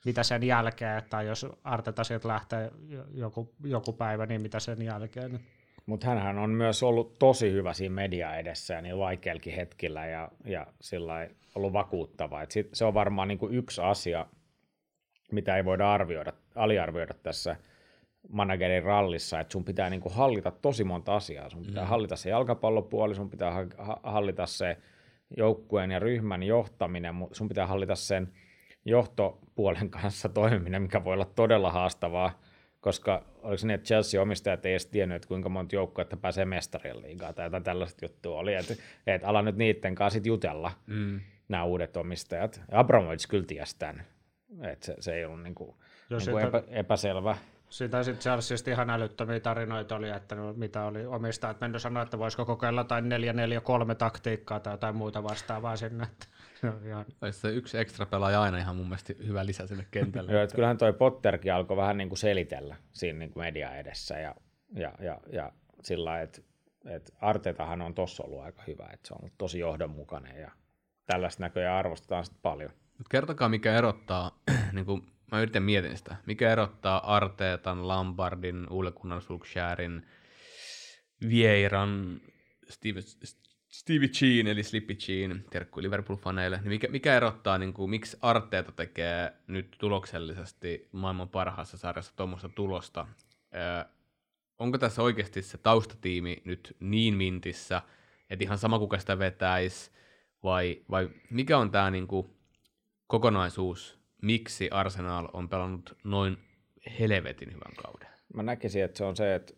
mitä sen jälkeen, tai jos Arteta sieltä lähtee joku, joku päivä, niin mitä sen jälkeen. Niin. Mutta hänhän on myös ollut tosi hyvä siinä media edessä ja niin vaikeallakin hetkillä ja, ja sillä ollut vakuuttava. Et sit, se on varmaan niinku yksi asia, mitä ei voida arvioida, aliarvioida tässä managerin rallissa, että sun pitää niinku hallita tosi monta asiaa. Sun pitää mm. hallita se jalkapallopuoli, sun pitää hallita se joukkueen ja ryhmän johtaminen, sun pitää hallita sen johtopuolen kanssa toimiminen, mikä voi olla todella haastavaa, koska oliko se niin, että Chelsea-omistajat ei edes tiennyt, että kuinka monta että pääsee mestarien liigaan tai jotain tällaista juttua oli, että, että ala nyt niiden kanssa sit jutella, mm. nämä uudet omistajat. Abramovic kyllä tiesi tämän, että se, se ei ollut niin kuin, niin kuin epä, epäselvä. Sitä sitten Chelseasta ihan älyttömiä tarinoita oli, että no, mitä oli omistajat mennyt sanoa, että voisiko kokeilla jotain 4-4-3 taktiikkaa tai jotain muuta vastaavaa sinne. (laughs) Että ihan... Olisi se yksi ekstra pelaaja aina ihan mun mielestä hyvä lisä sinne kentälle. Joo, että kyllähän toi Potterkin alkoi vähän niin kuin selitellä siinä niin kuin media edessä ja, ja, ja, ja sillä että et Artetahan on tossa ollut aika hyvä, että se on ollut tosi johdonmukainen ja tällaista näköjään arvostetaan sitten paljon. Mut kertokaa, mikä erottaa, (clears throat) niin kuin mä yritän mietin sitä, mikä erottaa Arteetan, Lampardin, Ulle Gunnar Vieiran, Steve, Stevie Jean, eli Slippy Jean, terkku Liverpool-faneille, niin mikä, mikä erottaa, niin kuin, miksi Arteeta tekee nyt tuloksellisesti maailman parhaassa sarjassa tuommoista tulosta? Ö, onko tässä oikeasti se taustatiimi nyt niin mintissä, että ihan sama kuka sitä vetäisi, vai, vai mikä on tämä niin kuin, kokonaisuus, miksi Arsenal on pelannut noin helvetin hyvän kauden? Mä näkisin, että se on se, että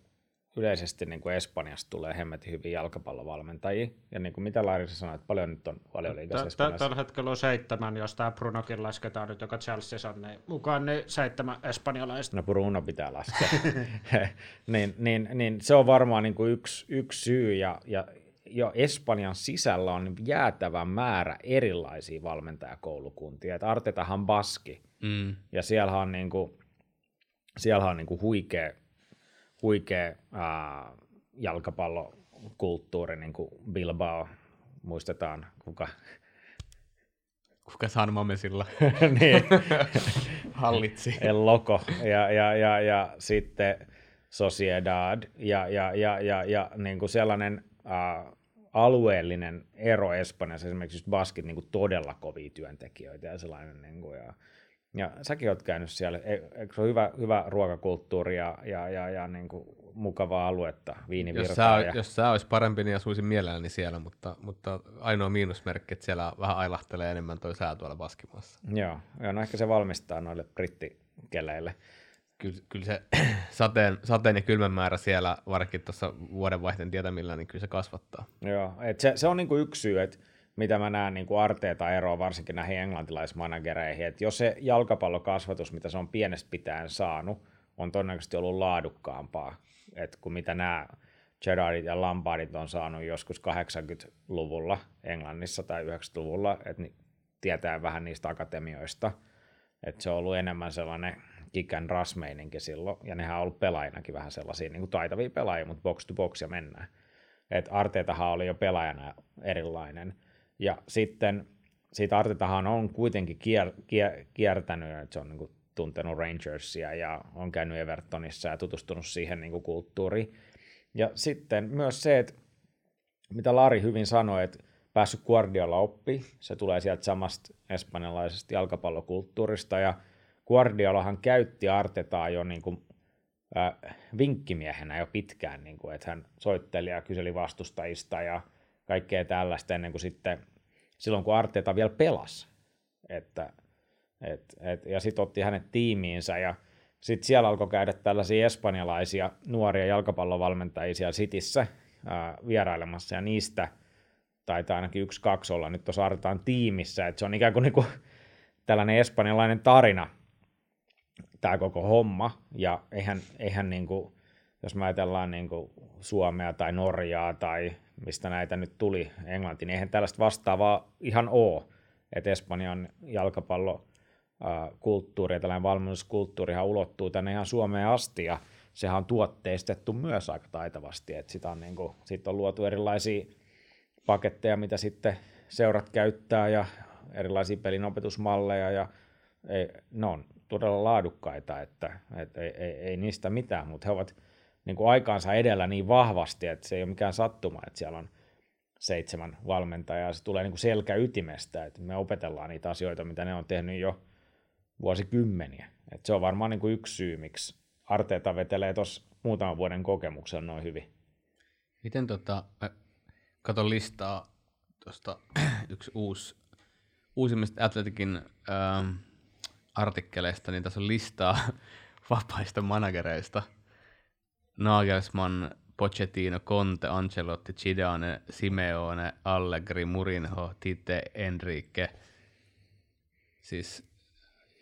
yleisesti niin kuin Espanjasta tulee hemmetin hyvin jalkapallovalmentajia. Ja niin kuin mitä Lairissa sanoi, että paljon nyt on valioliigassa Espanjassa. Tällä hetkellä on seitsemän, jos tämä Brunokin lasketaan nyt, joka Chelsea on niin mukaan, niin seitsemän espanjalaista. No Bruno pitää laskea. (laughs) niin, niin, niin, se on varmaan niin kuin yksi, yksi syy, ja, ja jo Espanjan sisällä on jäätävä määrä erilaisia valmentajakoulukuntia. Että Artetahan baski, mm. ja siellä on, niin kuin, siellä on niin kuin huikea huikea ää, jalkapallokulttuuri, niin kuin Bilbao, muistetaan kuka kuka San Mamesilla (laughs) niin. (laughs) hallitsi. El Loco ja, ja, ja, ja sitten Sociedad ja, ja, ja, ja, ja niin kuin sellainen ää, alueellinen ero Espanjassa, esimerkiksi baskit niin kuin todella kovia työntekijöitä ja sellainen niin kuin, ja, ja säkin oot käynyt siellä, eikö se ole hyvä, hyvä ruokakulttuuri ja, ja, ja, ja niin kuin mukavaa aluetta, viinivirtaa. Jos sä, ja... jos sä olisi parempi, niin asuisin mielelläni siellä, mutta, mutta ainoa miinusmerkki, että siellä vähän ailahtelee enemmän toi sää tuolla Baskimassa. Joo, ja no ehkä se valmistaa noille brittikeleille. Kyllä, kyllä se (clears throat) sateen, sateen ja kylmän määrä siellä, varsinkin tuossa vuodenvaihteen tietämillä, niin kyllä se kasvattaa. Joo, et se, se on niinku yksi syy, että mitä mä näen niin kuin Arteeta eroa varsinkin näihin englantilaismanagereihin, että jos se jalkapallokasvatus, mitä se on pienestä pitäen saanut, on todennäköisesti ollut laadukkaampaa, että kuin mitä nämä Gerardit ja Lampardit on saanut joskus 80-luvulla Englannissa tai 90-luvulla, että tietää vähän niistä akatemioista, että se on ollut enemmän sellainen and rush silloin, ja nehän on ollut pelaajinakin vähän sellaisia niin kuin taitavia pelaajia, mutta box to box ja mennään. että Arteetahan oli jo pelaajana erilainen, ja sitten siitä Artetahan on kuitenkin kier, kier, kiertänyt, että se on niin kuin tuntenut Rangersia ja on käynyt Evertonissa ja tutustunut siihen niin kuin kulttuuriin. Ja sitten myös se, että mitä Lari hyvin sanoi, että päässyt Guardiola oppi, se tulee sieltä samasta espanjalaisesta jalkapallokulttuurista ja Guardiolahan käytti Artetaa jo niin kuin, äh, vinkkimiehenä jo pitkään, niin kuin, että hän soitteli ja kyseli vastustajista ja kaikkea tällaista ennen kuin sitten silloin, kun Arteeta vielä pelasi. Että, et, et, ja sitten otti hänet tiimiinsä ja sitten siellä alkoi käydä tällaisia espanjalaisia nuoria jalkapallovalmentajia siellä Sitissä ää, vierailemassa ja niistä taitaa ainakin yksi kaksi olla nyt tuossa Arteetan tiimissä, että se on ikään kuin, niin kuin tällainen espanjalainen tarina, tämä koko homma, ja eihän, eihän niin kuin, jos mä ajatellaan niin kuin Suomea tai Norjaa tai mistä näitä nyt tuli, Englanti, niin eihän tällaista vastaavaa ihan ole, että Espanjan jalkapallo kulttuuri ja tällainen valmennuskulttuurihan ulottuu tänne ihan Suomeen asti. Ja sehän on tuotteistettu myös aika taitavasti, että sitä on, niin kuin, siitä on luotu erilaisia paketteja, mitä sitten seurat käyttää ja erilaisia pelinopetusmalleja ja ei, ne on todella laadukkaita, että, että ei, ei, ei, niistä mitään, mutta he ovat niin kuin aikaansa edellä niin vahvasti, että se ei ole mikään sattuma, että siellä on seitsemän valmentajaa, se tulee niin kuin selkäytimestä, että me opetellaan niitä asioita, mitä ne on tehnyt jo vuosikymmeniä. Et se on varmaan niin kuin yksi syy, miksi Arteeta vetelee tuossa muutaman vuoden kokemuksella noin hyvin. Miten tota, mä katon listaa tuosta (clears throat) yksi uusi, uusimmista Atletikin ähm, artikkeleista, niin tässä on listaa (laughs) vapaista managereista. Nagelsmann, Pochettino, Conte, Ancelotti, Zidane, Simeone, Allegri, Murinho, Tite, Enrique. Siis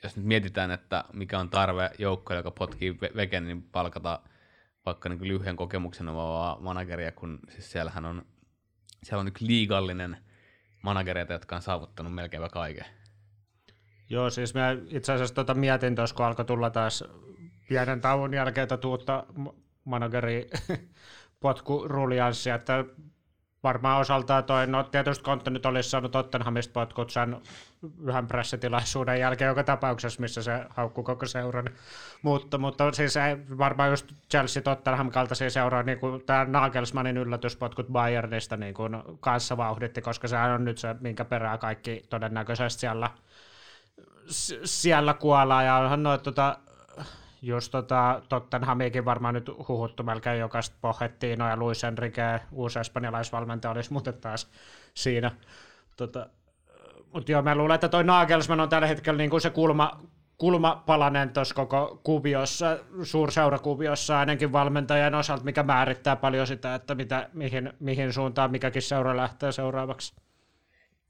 jos nyt mietitään, että mikä on tarve joukkoja, joka potkii veken, niin palkata vaikka niin lyhyen kokemuksen omaavaa manageria, kun siis siellähän on, siellä on yksi liigallinen managereita, jotka on saavuttanut melkein kaiken. Joo, siis mä itse asiassa tota mietin tuossa, kun alkoi tulla taas pienen tauon jälkeen tuutta manageri (laughs) potkurulianssia, että varmaan osaltaan toi, no tietysti Kontte nyt olisi saanut Tottenhamista potkut sen yhden pressitilaisuuden jälkeen joka tapauksessa, missä se haukkuu koko seuran. Mutta, mutta siis ei, varmaan just Chelsea Tottenham kaltaisia seuraa, niin kuin tämä Nagelsmannin yllätyspotkut Bayernista niin kuin kanssa vauhditti, koska sehän on nyt se, minkä perää kaikki todennäköisesti siellä, siellä kuollaan. Ja onhan noita tota, just tota, Tottenhamiakin varmaan nyt huhuttu melkein jokaista Pochettino ja Luis Enrique, uusi espanjalaisvalmentaja olisi muuten taas siinä. Tota, mutta joo, mä luulen, että toi Nagelsmann on tällä hetkellä niin kuin se kulma, kulmapalanen tuossa koko kuviossa, suurseurakuviossa ainakin valmentajan osalta, mikä määrittää paljon sitä, että mitä, mihin, mihin suuntaan mikäkin seura lähtee seuraavaksi.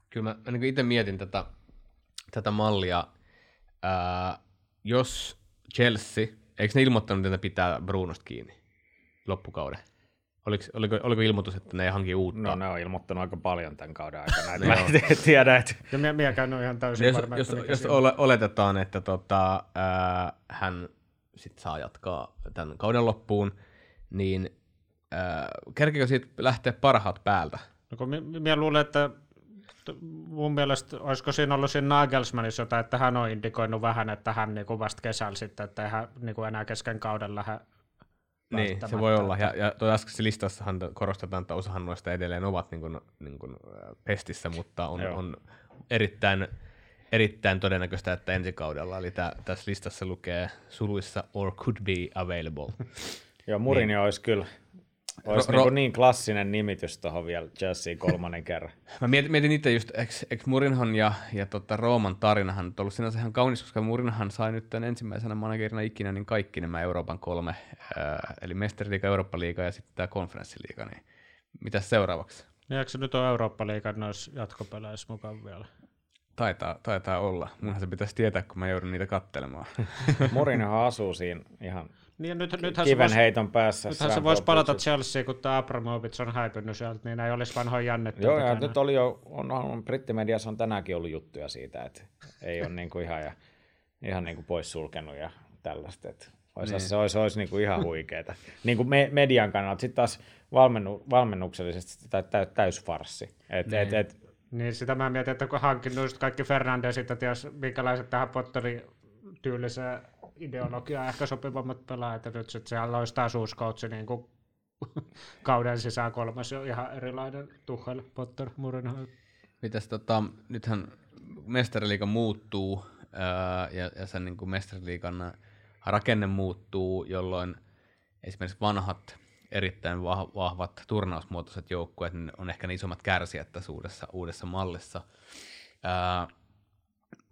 Kyllä mä, mä niin itse mietin tätä, tätä mallia. Ää, jos Chelsea, eikö ne ilmoittanut, että pitää Brunosta kiinni loppukauden? Oliko, oliko, oliko ilmoitus, että ne ei hanki uutta? No ne on ilmoittanut aika paljon tämän kauden aikana. (laughs) mä en tiedä, että... Ja minä, minä käyn ihan täysin jos, varma, jos, että jos ole, oletetaan, että tota, ää, hän sit saa jatkaa tämän kauden loppuun, niin äh, kerkikö siitä lähteä parhaat päältä? No kun minä luulen, että mun mielestä olisiko siinä ollut siinä Nagelsmannissa jotain, että hän on indikoinut vähän, että hän niin kuin vasta kesällä sitten, että ei hän niin kuin enää kesken kauden lähde niin, se voi olla. Ja, ja tuo äskeisessä listassahan korostetaan, että osahan noista edelleen ovat niin kuin, niin kuin pestissä, mutta on, on erittäin, erittäin todennäköistä, että ensi kaudella, eli tää, tässä listassa lukee suluissa or could be available. Joo, Murini niin. olisi kyllä olisi ro- niin, niin klassinen nimitys tuohon vielä Chelsea kolmannen kerran. (laughs) Mä mietin, mietin itse just, eikö Murinhan ja, ja tota Rooman tarinahan on ollut sinänsä ihan kaunis, koska Murinhan sai nyt tämän ensimmäisenä managerina ikinä niin kaikki nämä Euroopan kolme, ää, eli Mestariliiga, Eurooppa-liiga ja sitten tämä konferenssiliiga. Niin mitä seuraavaksi? Niin eikö se nyt ole Eurooppa-liiga noissa jatkopeleissä mukaan vielä? Taitaa, taitaa olla. Munhan se pitäisi tietää, kun mä joudun niitä kattelemaan. (laughs) Murinhan asuu siinä ihan niin, nyt, nythän kiven se heiton päässä. Nythän se voisi palata Chelsea, kun tämä Abramovic on häipynyt sieltä, niin ei olisi vanhoja jännettä. Joo, ja nyt oli jo, on, on, brittimediassa on tänäänkin ollut juttuja siitä, että ei ole niin kuin ihan, ja, ihan niin kuin pois sulkenut ja tällaista. Että olisi, niin. Se olisi, olisi niin kuin ihan huikeeta. niin kuin me, median kannalta. Sitten taas valmennu, valmennuksellisesti tä, täysfarssi. Et, niin. et, et, niin sitä mä mietin, että kun hankinut just kaikki Fernandesit ja ties minkälaiset tähän Potterin tyyliseen ideologia ehkä sopivammat pelaajat, ja nyt olisi taas uusi coachi, niin kuin (laughs) kauden sisään kolmas on ihan erilainen Tuchel, Potter, Mourinho. Mitäs tota, nythän mestariliiga muuttuu ää, ja, ja sen niin mestariliigan rakenne muuttuu, jolloin esimerkiksi vanhat erittäin vahvat turnausmuotoiset joukkueet niin on ehkä ne isommat kärsijät tässä uudessa, uudessa mallissa. Ää,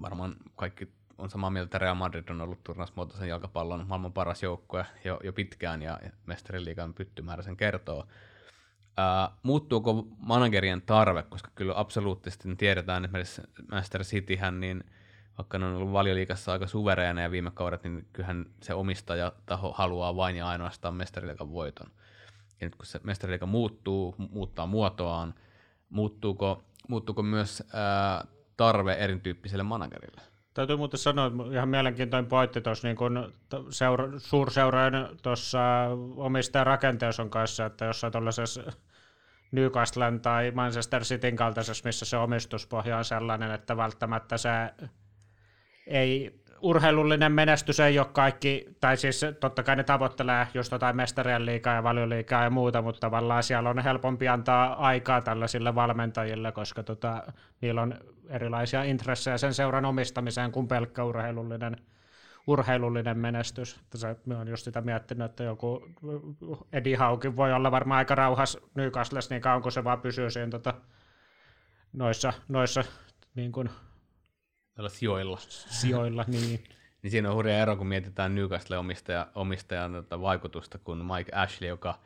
varmaan kaikki on samaa mieltä, että Real Madrid on ollut turnausmuotoisen jalkapallon maailman paras joukkue jo, jo pitkään ja mestariliigan pyttymäärä sen kertoo. Ää, muuttuuko managerien tarve, koska kyllä absoluuttisesti tiedetään, että Master Cityhän, niin vaikka ne on ollut valioliikassa aika suvereeneja viime kaudet, niin kyllähän se omistaja taho haluaa vain ja ainoastaan mestariliikan voiton. Ja nyt kun se mestariliiga muuttuu, muuttaa muotoaan, muuttuuko, muuttuuko myös ää, tarve erityyppiselle managerille? Täytyy muuten sanoa, ihan mielenkiintoinen pointti tuossa niin kun seura, suurseurojen tuossa omistajan rakenteessa on kanssa, että jossain tuollaisessa Newcastlen tai Manchester Cityn kaltaisessa, missä se omistuspohja on sellainen, että välttämättä se ei urheilullinen menestys ei ole kaikki, tai siis totta kai ne tavoittelee just jotain mestarien liikaa ja valioliikaa ja muuta, mutta tavallaan siellä on helpompi antaa aikaa tällaisille valmentajille, koska tota, niillä on erilaisia intressejä sen seuran omistamiseen kuin pelkkä urheilullinen, urheilullinen menestys. Mä oon just sitä miettinyt, että joku Eddie Haukin voi olla varmaan aika rauhas Newcastlessa niin kauan, kun se vaan pysyy siinä tota, noissa, noissa niin kuin, sijoilla. Sijoilla, niin. (laughs) niin siinä on hurja ero, kun mietitään Newcastle omistaja, omistajan tota vaikutusta, kun Mike Ashley, joka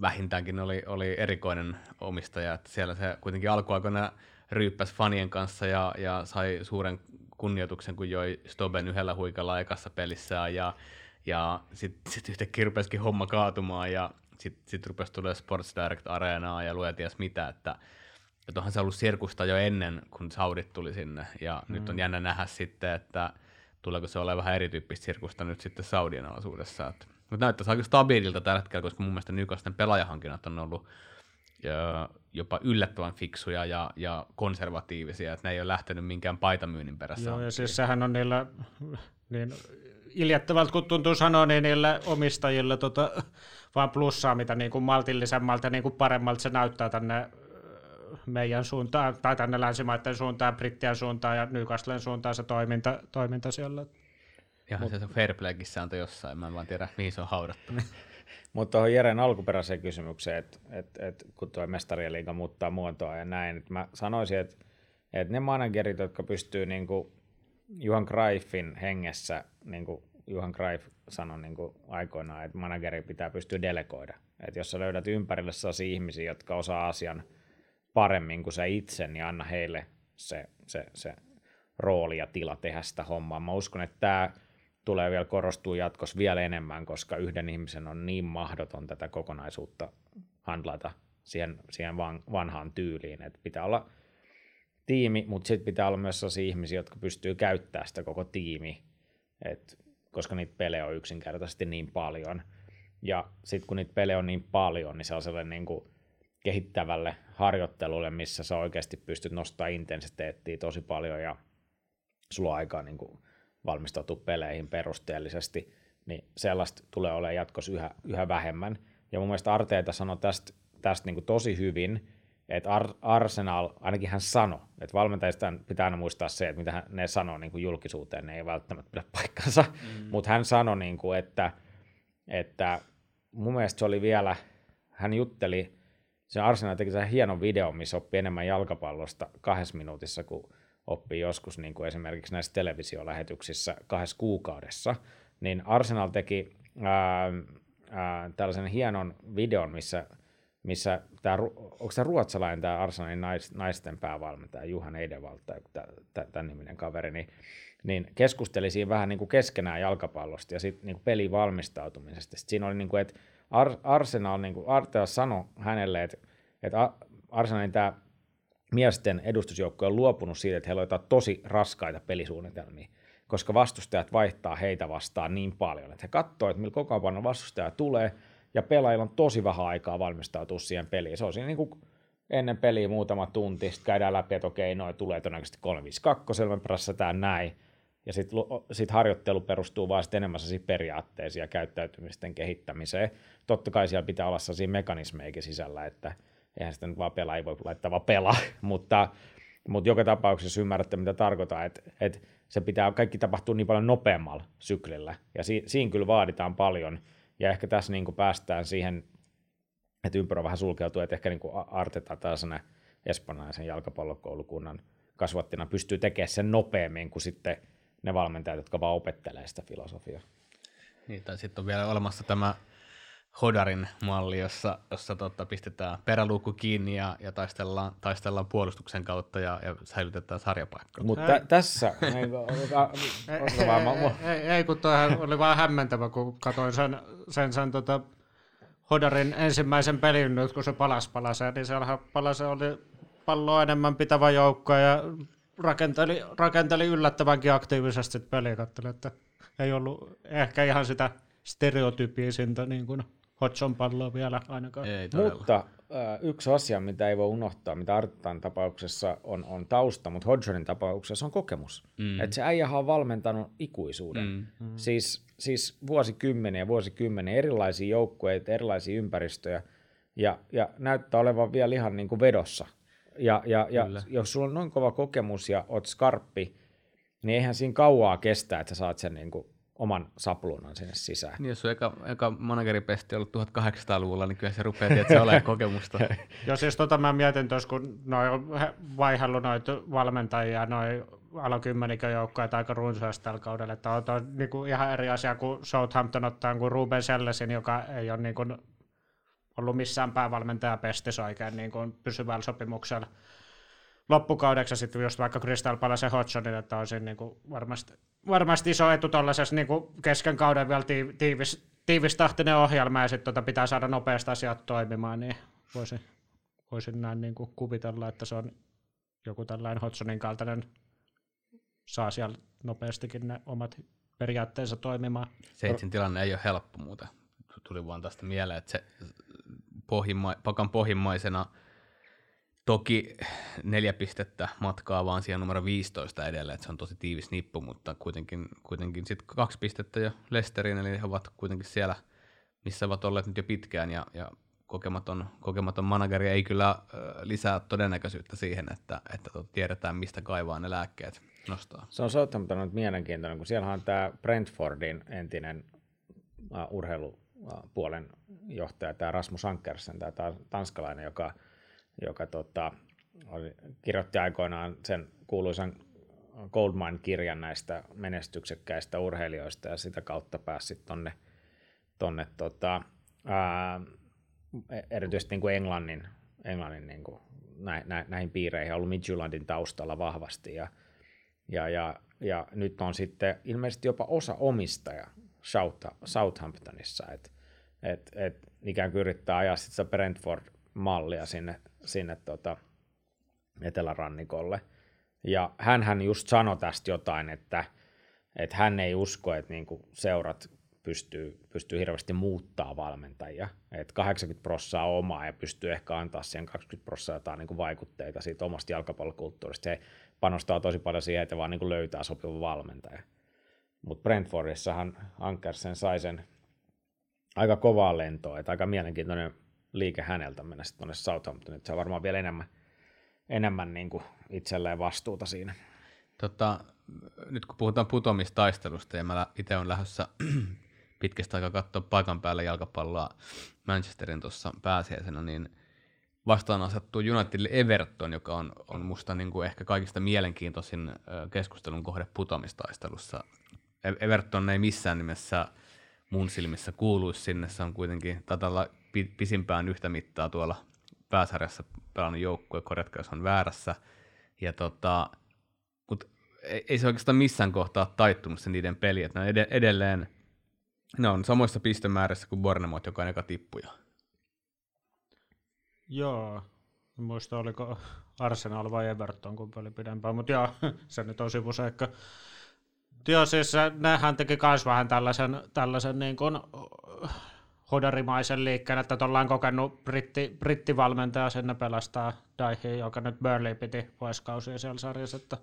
vähintäänkin oli, oli erikoinen omistaja, että siellä se kuitenkin alkuaikoina ryyppäsi fanien kanssa ja, ja sai suuren kunnioituksen, kun joi Stoben yhdellä huikalla ekassa pelissään ja, ja sitten sit yhtäkkiä rupesikin homma kaatumaan ja sitten sit rupesi tulemaan Sports Direct Areenaa ja luet ties mitä, että että onhan se ollut sirkusta jo ennen, kun Saudit tuli sinne, ja mm. nyt on jännä nähdä sitten, että tuleeko se olemaan vähän erityyppistä sirkusta nyt sitten Saudien alaisuudessa. Mutta näyttää aika stabiililta tällä hetkellä, koska mun mielestä Nykasten pelaajahankinnat on ollut jopa yllättävän fiksuja ja, ja konservatiivisia, että ne ei ole lähtenyt minkään paitamyynnin perässä. Joo, ja siis sehän on niillä, niin iljettävältä kun tuntuu sanoa, niin niille omistajille tota, vaan plussaa, mitä niin kuin maltillisemmalta ja niin kuin paremmalta se näyttää tänne meidän suuntaan, tai tänne länsimaiden suuntaan, Brittien suuntaan ja Newcastlen suuntaan se toiminta, toiminta siellä. Ihan Mut. se on fair playkin sääntö jossain, mä en vaan tiedä, mihin se on haudattu. (laughs) Mutta tuohon Jeren alkuperäiseen kysymykseen, että et, et, kun tuo mestarien liiga muuttaa muotoa ja näin, että mä sanoisin, että et ne managerit, jotka pystyy niinku Juhan Greifin hengessä, niin kuin Juhan Greif sanoi niin kuin aikoinaan, että manageri pitää pystyä delegoida. Että jos sä löydät ympärille sellaisia ihmisiä, jotka osaa asian – paremmin kuin sä itse, niin anna heille se, se, se rooli ja tila tehdä sitä hommaa. Mä uskon, että tämä tulee vielä korostua jatkossa vielä enemmän, koska yhden ihmisen on niin mahdoton tätä kokonaisuutta handlata siihen, siihen vanhaan tyyliin, että pitää olla tiimi, mutta sitten pitää olla myös sellaisia ihmisiä, jotka pystyy käyttämään sitä koko tiimi, et, koska niitä pelejä on yksinkertaisesti niin paljon. Ja sitten kun niitä pelejä on niin paljon, niin se on sellainen niin kuin kehittävälle harjoittelulle, missä sä oikeasti pystyt nostamaan intensiteettiä tosi paljon ja sulla on aikaa niin kuin valmistautua peleihin perusteellisesti, niin sellaista tulee olemaan jatkossa yhä, yhä vähemmän. Ja mun mielestä Arteeta sanoi tästä, tästä niin kuin tosi hyvin, että Ar- Arsenal, ainakin hän sanoi, että valmentajista pitää aina muistaa se, että mitä hän, ne sanoo niin kuin julkisuuteen, ne ei välttämättä pidä paikkansa, mm. mutta hän sanoi, niin kuin, että, että mun mielestä se oli vielä, hän jutteli se Arsenal teki sen hienon video, missä oppi enemmän jalkapallosta kahdessa minuutissa, kuin oppii joskus niin kuin esimerkiksi näissä televisiolähetyksissä kahdessa kuukaudessa. Niin Arsenal teki ää, ää, tällaisen hienon videon, missä, missä tämä, onko tämä ruotsalainen tämä Arsenalin nais, naisten päävalmentaja Juhan Eidevald, tai tämän niminen kaveri, niin, niin keskusteli siinä vähän niin kuin keskenään jalkapallosta ja sitten niin pelin valmistautumisesta. Sitten siinä oli niin kuin, että Ar- Arsenal, niin kuin Artea sanoi hänelle, että, että Arsenalin tämä miesten edustusjoukko on luopunut siitä, että heillä on tosi raskaita pelisuunnitelmia, koska vastustajat vaihtaa heitä vastaan niin paljon, että he katsoo, että millä koko ajan vastustaja tulee, ja pelaajilla on tosi vähän aikaa valmistautua siihen peliin. Se on siinä niin kuin ennen peliä muutama tunti, sitten käydään läpi, että okei, noin tulee todennäköisesti 352, me prässätään näin, ja sitten sit harjoittelu perustuu vaan sit enemmän periaatteisiin ja käyttäytymisten kehittämiseen. Totta kai siellä pitää olla sellaisia mekanismeja sisällä, että eihän sitä nyt vaan pelaa, ei voi laittaa vaan pelaa, (laughs) mutta, mutta joka tapauksessa ymmärrätte, mitä tarkoittaa, että, että se pitää kaikki tapahtua niin paljon nopeammalla syklillä, ja si, siinä kyllä vaaditaan paljon, Ja ehkä tässä niin kuin päästään siihen, että ympyrä vähän sulkeutuu, että ehkä niin kuin Arteta tällaisena espanjalaisen jalkapallokoulukunnan kasvattina pystyy tekemään sen nopeammin kuin sitten ne valmentajat, jotka vaan opettelee sitä filosofiaa. Niin, tai sitten on vielä olemassa tämä Hodarin malli, jossa, jossa tota, pistetään peräluukku kiinni ja, ja taistellaan, taistellaan puolustuksen kautta ja, ja säilytetään sarjapaikkaa. Mutta tä- tässä... niin ei, ei, ei, kun toi oli vaan hämmentävä, kun katsoin sen, sen, sen tota, Hodarin ensimmäisen pelin nyt, kun se palas palaseen, niin siellä palase oli palloa enemmän pitävä joukko ja rakenteli, rakenteli yllättävänkin aktiivisesti peliä. Että ei ollut ehkä ihan sitä stereotypiisintä niin kuin Hodgson palloa vielä ainakaan. Ei mutta äh, yksi asia, mitä ei voi unohtaa, mitä Arttan tapauksessa on, on tausta, mutta Hodgsonin tapauksessa on kokemus. Mm. Että se äijähän on valmentanut ikuisuuden. Mm. Mm. Siis, siis vuosikymmeniä, vuosikymmeniä erilaisia joukkueita, erilaisia ympäristöjä, ja, ja näyttää olevan vielä ihan niin kuin vedossa. Ja, ja, ja jos sulla on noin kova kokemus ja oot skarppi, niin eihän siinä kauaa kestää, että sä saat sen niin kuin oman sapluunan sinne sisään. Niin, jos on eka, eka manageripesti ollut 1800-luvulla, niin kyllä se rupeaa tietää, olemaan kokemusta. (laughs) Joo, siis tota mä mietin tuossa, kun noi on vaihellut noita valmentajia, noi alokymmenikön joukkoja aika runsaasti tällä kaudella, että on, on niin kuin ihan eri asia kuin Southampton ottaa kuin Ruben Sellesin, joka ei ole niin kuin ollut missään päävalmentaja pestissä oikein niin kuin pysyvällä sopimuksella loppukaudeksi sitten just vaikka Crystal Palace ja Hodgsonin, että on siinä niin kuin varmasti, varmasti iso etu tuollaisessa niin kesken kauden vielä tiivis, tiivistahtinen ohjelma ja sitten tota pitää saada nopeasti asiat toimimaan, niin voisin, voisin näin niin kuin kuvitella, että se on joku tällainen Hodgsonin kaltainen saa siellä nopeastikin ne omat periaatteensa toimimaan. Seitsin tilanne ei ole helppo muuta. Tuli vaan tästä mieleen, että se pohjimma, pakan pohjimmaisena – Toki neljä pistettä matkaa vaan siihen numero 15 edelleen, että se on tosi tiivis nippu, mutta kuitenkin, kuitenkin sitten kaksi pistettä jo Lesteriin, eli he ovat kuitenkin siellä, missä ovat olleet nyt jo pitkään, ja, ja kokematon, kokematon manageri ei kyllä lisää todennäköisyyttä siihen, että, että tot, tiedetään, mistä kaivaa ne lääkkeet nostaa. Se on Southampton nyt mielenkiintoinen, kun siellä on tämä Brentfordin entinen uh, urheilupuolen johtaja, tämä Rasmus Ankersen, tämä tanskalainen, joka – joka tota, oli, kirjoitti aikoinaan sen kuuluisan Goldmine-kirjan näistä menestyksekkäistä urheilijoista ja sitä kautta pääsi tonne, tonne tota, ää, erityisesti niin kuin Englannin, Englannin niin kuin nä, nä, näihin piireihin, ollut Midtjyllandin taustalla vahvasti ja, ja, ja, ja nyt on sitten ilmeisesti jopa osa omistaja Southamptonissa, että et, et ikään kuin yrittää ajaa sitä Brentford-mallia sinne sinne tota, etelärannikolle. Ja hän just sanoi tästä jotain, että, että hän ei usko, että niinku seurat pystyy, pystyy hirveästi muuttaa valmentajia. Että 80 prosenttia on omaa ja pystyy ehkä antaa siihen 20 prosenttia jotain niinku vaikutteita siitä omasta jalkapallokulttuurista. Se panostaa tosi paljon siihen, että vaan niinku löytää sopivan valmentaja. Mutta Brentfordissahan Ankersen sai sen aika kovaa lentoa, että aika mielenkiintoinen liike häneltä mennä sitten tuonne Southamptoniin. Se on varmaan vielä enemmän, enemmän niin kuin itselleen vastuuta siinä. Tota, nyt kun puhutaan putomistaistelusta ja mä itse olen lähdössä (clears throat) pitkästä aikaa katsoa paikan päällä jalkapalloa Manchesterin tuossa pääsiäisenä, niin vastaan asettu Unitedille Everton, joka on, on musta niin kuin ehkä kaikista mielenkiintoisin keskustelun kohde putomistaistelussa. E-, Everton ei missään nimessä mun silmissä kuuluisi sinne, se on kuitenkin, taitaa pisimpään yhtä mittaa tuolla pääsarjassa pelannut joukkue, korjatkaa jos on väärässä. Ja tota, mutta ei, ei se oikeastaan missään kohtaa taittunut se niiden peli, että ne on edelleen, ne on samoissa pistemäärissä kuin Bornemot, joka on eka tippuja. Joo, en muista oliko Arsenal vai Everton, kun peli pidempään, mutta joo, (laughs) se nyt on sivuseikka. Joo, siis nehän teki myös vähän tällaisen, tällaisen niin kuin, hodarimaisen liikkeen, että tuolla on kokenut britti, brittivalmentaja sinne pelastaa Daihi, joka nyt Burley piti vuosikausia siellä sarjassa, että,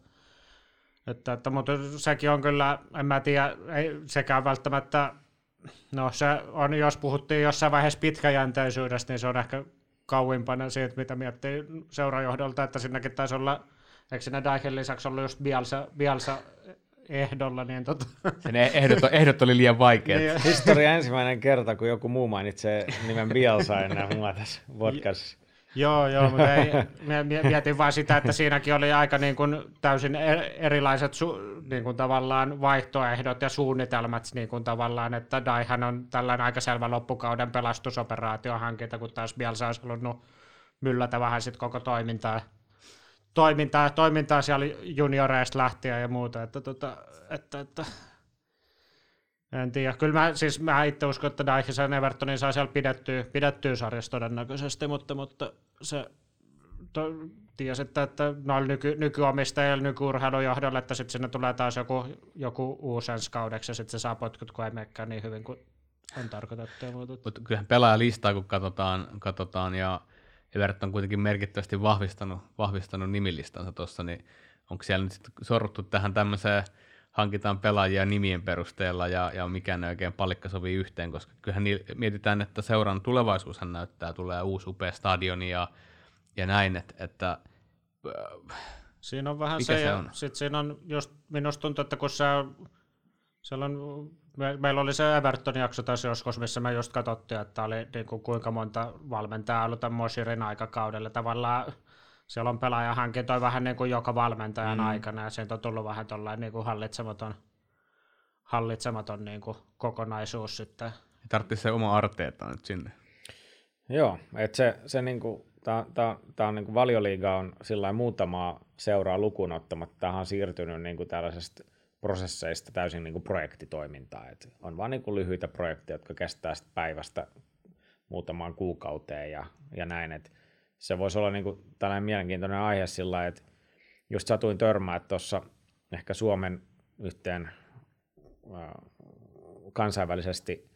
että, että, mutta sekin on kyllä, en mä tiedä, ei sekään välttämättä, no se on, jos puhuttiin jossain vaiheessa pitkäjänteisyydestä, niin se on ehkä kauimpana siitä, mitä miettii seurajohdolta, että sinnekin taisi olla, eikö sinne Daihin lisäksi ollut just Bielsa, Bielsa ehdolla, niin tota... Sen ehdot, ehdot oli liian vaikeat. niin, Historia ensimmäinen kerta, kun joku muu mainitsee nimen Bielsa ennen mua tässä podcastissa. Joo, joo, mutta ei, mietin vain sitä, että siinäkin oli aika niin kuin täysin e-, erilaiset su, niin kuin tavallaan vaihtoehdot ja suunnitelmat niin kuin tavallaan, että Daihan on tällainen aika selvä loppukauden pelastusoperaatiohankinta, kun taas Bielsa olisi halunnut myllätä vähän sit koko toimintaa, toimintaa, toimintaa siellä junioreista lähtien ja muuta, että, tota, että, että en tiedä. Kyllä mä, siis mä itse uskon, että Daihisen Evertonin saa siellä pidettyä, pidettyä sarjassa todennäköisesti, mutta, mutta se to, tiesi, että, että noilla nyky, nykyomistajilla, nykyurheilujohdolla, että sitten sinne tulee taas joku, joku uusi ensi kaudeksi ja sitten se saa potkut, kun ei menekään niin hyvin kuin on tarkoitettu. Mutta kyllähän pelaaja kun katsotaan, katsotaan ja Everton on kuitenkin merkittävästi vahvistanut, vahvistanut nimilistansa tuossa, niin onko siellä nyt sitten sorruttu tähän tämmöiseen hankitaan pelaajia nimien perusteella ja, ja mikään ei oikein palikka sovii yhteen, koska kyllähän niin, mietitään, että seuran tulevaisuushan näyttää, tulee uusi upea stadioni ja, ja näin, että, että Siinä on vähän se, se on? Sitten siinä on just, minusta tuntuu, että kun se, siellä on, me, meillä oli se Everton-jakso tässä joskus, missä me just katsottiin, että oli niin kuin kuinka monta valmentajaa ollut tämän Mosirin aikakaudella. Tavallaan siellä on pelaajahankintoja vähän niin kuin joka valmentajan mm. aikana, ja sieltä on tullut vähän tuollainen niin kuin hallitsematon, hallitsematon niin kuin kokonaisuus sitten. Tarvitsisi se oma arteeta nyt sinne. Joo, että se, se niin kuin, tää, tää, tää on niin kuin valioliiga on sillä muutamaa seuraa lukuun ottamatta. Tähän on siirtynyt niin kuin tällaisesta prosesseista täysin niin kuin projektitoimintaa. Et on vain niin lyhyitä projekteja, jotka kestää päivästä muutamaan kuukauteen ja, ja näin. Et se voisi olla niin kuin tällainen mielenkiintoinen aihe sillä että just satuin törmää tuossa ehkä Suomen yhteen kansainvälisesti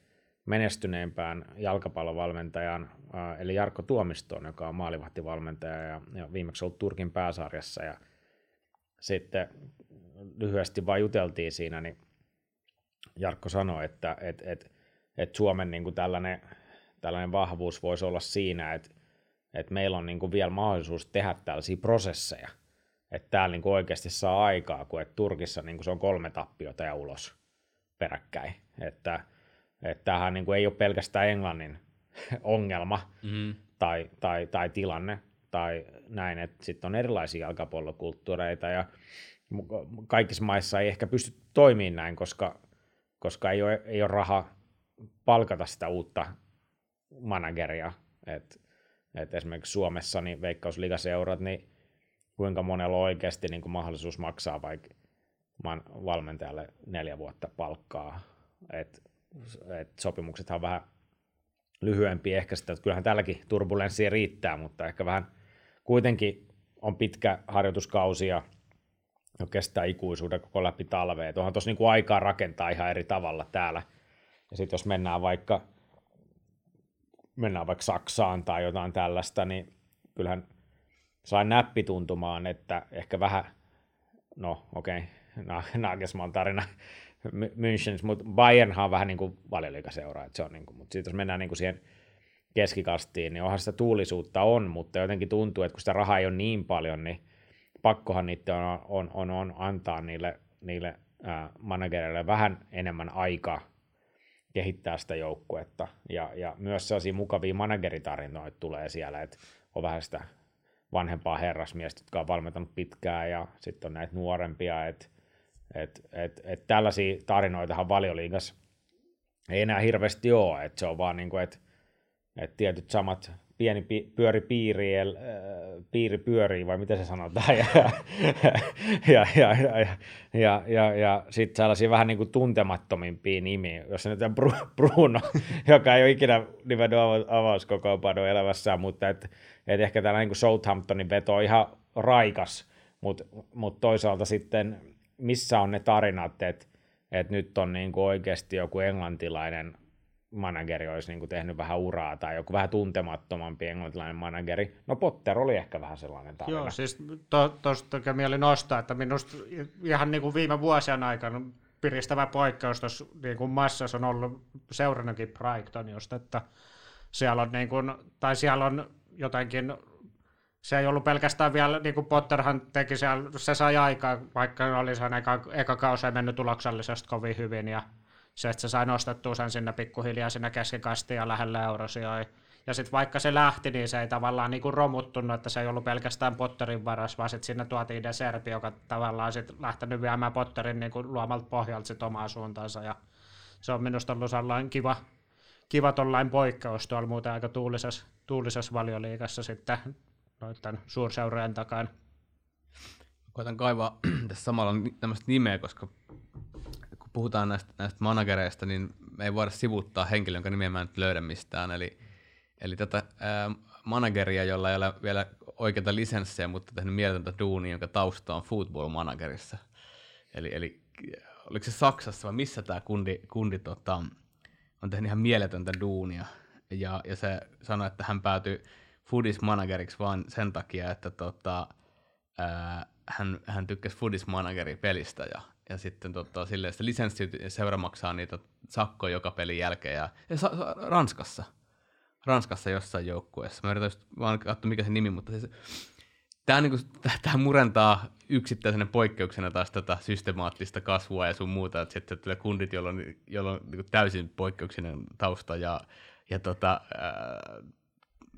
menestyneimpään jalkapallovalmentajan, eli Jarkko Tuomistoon, joka on maalivahtivalmentaja ja, ja viimeksi ollut Turkin pääsarjassa. Ja sitten lyhyesti vain juteltiin siinä, niin Jarkko sanoi, että et, et, et Suomen niin kuin tällainen, tällainen vahvuus voisi olla siinä, että että meillä on niin kuin vielä mahdollisuus tehdä tällaisia prosesseja, että täällä niin kuin oikeasti saa aikaa, kun että Turkissa niin kuin se on kolme tappiota ja ulos peräkkäin. Että, että tämähän niin kuin ei ole pelkästään Englannin (laughs) ongelma mm. tai, tai, tai tilanne tai näin, että sitten on erilaisia jalkapallokulttuureita ja kaikissa maissa ei ehkä pysty toimimaan näin, koska, koska ei, ole, ei ole raha palkata sitä uutta manageria. että et esimerkiksi Suomessa niin veikkausligaseurat, niin kuinka monella on oikeasti niin kuin mahdollisuus maksaa vaikka valmentajalle neljä vuotta palkkaa. Et, et sopimuksethan on vähän lyhyempi ehkä sitä, että kyllähän tälläkin turbulenssia riittää, mutta ehkä vähän kuitenkin on pitkä harjoituskausi ja kestää ikuisuuden koko läpi talvea. Onhan tuossa niinku aikaa rakentaa ihan eri tavalla täällä. Ja sitten jos mennään vaikka mennään vaikka Saksaan tai jotain tällaista, niin kyllähän sain näppituntumaan, että ehkä vähän, no okei, okay, Nagelsmann tarina München, mutta Bayernhan on vähän niin kuin valioliikaseura, että se on niin kuin, mutta sitten jos mennään niin kuin siihen keskikastiin, niin onhan sitä tuulisuutta on, mutta jotenkin tuntuu, että kun sitä rahaa ei ole niin paljon, niin pakkohan niitä on, on, on, on antaa niille, niille managereille vähän enemmän aikaa kehittää sitä joukkuetta. Ja, ja myös sellaisia mukavia manageritarinoita tulee siellä, että on vähän sitä vanhempaa herrasmiestä, jotka on valmentanut pitkään ja sitten on näitä nuorempia, että et, et, et tällaisia tarinoitahan valioliigas ei enää hirveästi ole, että se on vaan niin kuin, että et tietyt samat pieni pi, pyöri piiri, äh, piiri pyörii, vai miten se sanotaan, (laughs) ja, ja, ja, ja, ja, ja, ja, ja sitten sellaisia vähän niin kuin tuntemattomimpia nimiä, jos nyt on Bruno, (laughs) joka ei ole ikinä nimennyt avauskokoonpanoa elämässään, mutta et, et ehkä tällainen niin Southamptonin veto on ihan raikas, mutta mut toisaalta sitten missä on ne tarinat, että et nyt on niin kuin oikeasti joku englantilainen manageri olisi niin kuin tehnyt vähän uraa tai joku vähän tuntemattomampi englantilainen manageri. No Potter oli ehkä vähän sellainen tarina. Joo, siis tuosta to, mieli nostaa, että minusta ihan niin kuin viime vuosien aikana piristävä poikkeus tuossa niin kuin massassa on ollut seurannutkin Brighton just, että siellä on, niin kuin, tai siellä on jotenkin se ei ollut pelkästään vielä, niin kuin Potterhan teki siellä, se sai aikaa, vaikka oli sen eka, eka kausi ei mennyt tuloksellisesti kovin hyvin, ja se, että se sai nostettua sen sinne pikkuhiljaa sinne keskikastiin ja lähelle eurosioi. Ja sitten vaikka se lähti, niin se ei tavallaan niinku romuttunut, että se ei ollut pelkästään Potterin varas, vaan sitten sinne tuotiin De Serbi, joka tavallaan sitten lähtenyt viemään Potterin niinku luomalta pohjalta sit omaa suuntaansa. Ja se on minusta ollut sellainen kiva, kiva tollain poikkeus tuolla muuten aika tuulisessa, tuulisessa valioliikassa sitten noiden suurseurojen takana. Koitan kaivaa (clears throat) tässä samalla tämmöistä nimeä, koska puhutaan näistä, näistä managereista, niin me ei voida sivuuttaa henkilöä, jonka nimeä mä nyt löydä mistään. Eli, eli tätä ää, manageria, jolla ei ole vielä oikeita lisenssejä, mutta tehnyt mieletöntä duunia, jonka tausta on football managerissa. Eli, eli oliko se Saksassa vai missä tämä kundi, kundi tota, on tehnyt ihan mieletöntä duunia. Ja, ja se sanoi, että hän päätyi foodis-manageriksi vaan sen takia, että tota, ää, hän, hän tykkäsi foodis-manageri pelistä ja, ja sitten tota, silleen sitä lisenssi seura maksaa niitä sakkoja joka pelin jälkeen ja, ja sa, sa, Ranskassa. Ranskassa jossain joukkueessa. Mä yritän just vaan katsoa mikä se nimi, mutta siis, tämä, niin kuin, tämä murentaa yksittäisenä poikkeuksena taas tätä systemaattista kasvua ja sun muuta, että sitten tulee kundit, joilla on, joilla on niin täysin poikkeuksinen tausta ja, ja tota, ää,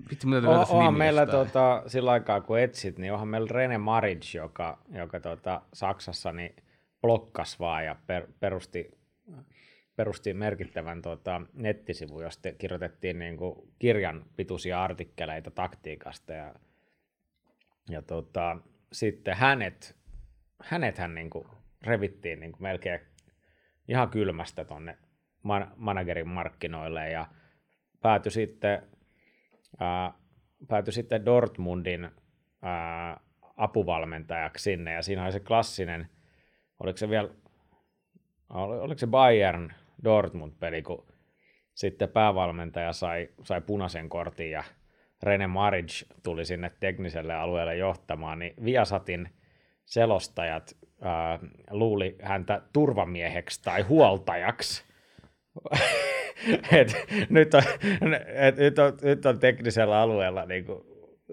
Vitsi, oh, onhan meillä tota, sillä aikaa, kun etsit, niin onhan meillä Rene Maric, joka, joka tota, Saksassa niin blokkas vaan ja per, perusti, perusti merkittävän tota, nettisivu, josta kirjoitettiin niin kuin, kirjan pituisia artikkeleita taktiikasta. Ja, ja tota, sitten hänet, hänet hän niin kuin, revittiin niin kuin, melkein ihan kylmästä tuonne man- managerin markkinoille ja päätyi sitten ää, päätyi sitten Dortmundin ää, apuvalmentajaksi sinne, ja siinä oli se klassinen, oliko se vielä, oliko se Bayern Dortmund-peli, kun sitten päävalmentaja sai, sai punaisen kortin ja Rene Maric tuli sinne tekniselle alueelle johtamaan, niin Viasatin selostajat ää, luuli häntä turvamieheksi tai huoltajaksi. (laughs) et, nyt, on, et, nyt, on, nyt on teknisellä alueella niin kuin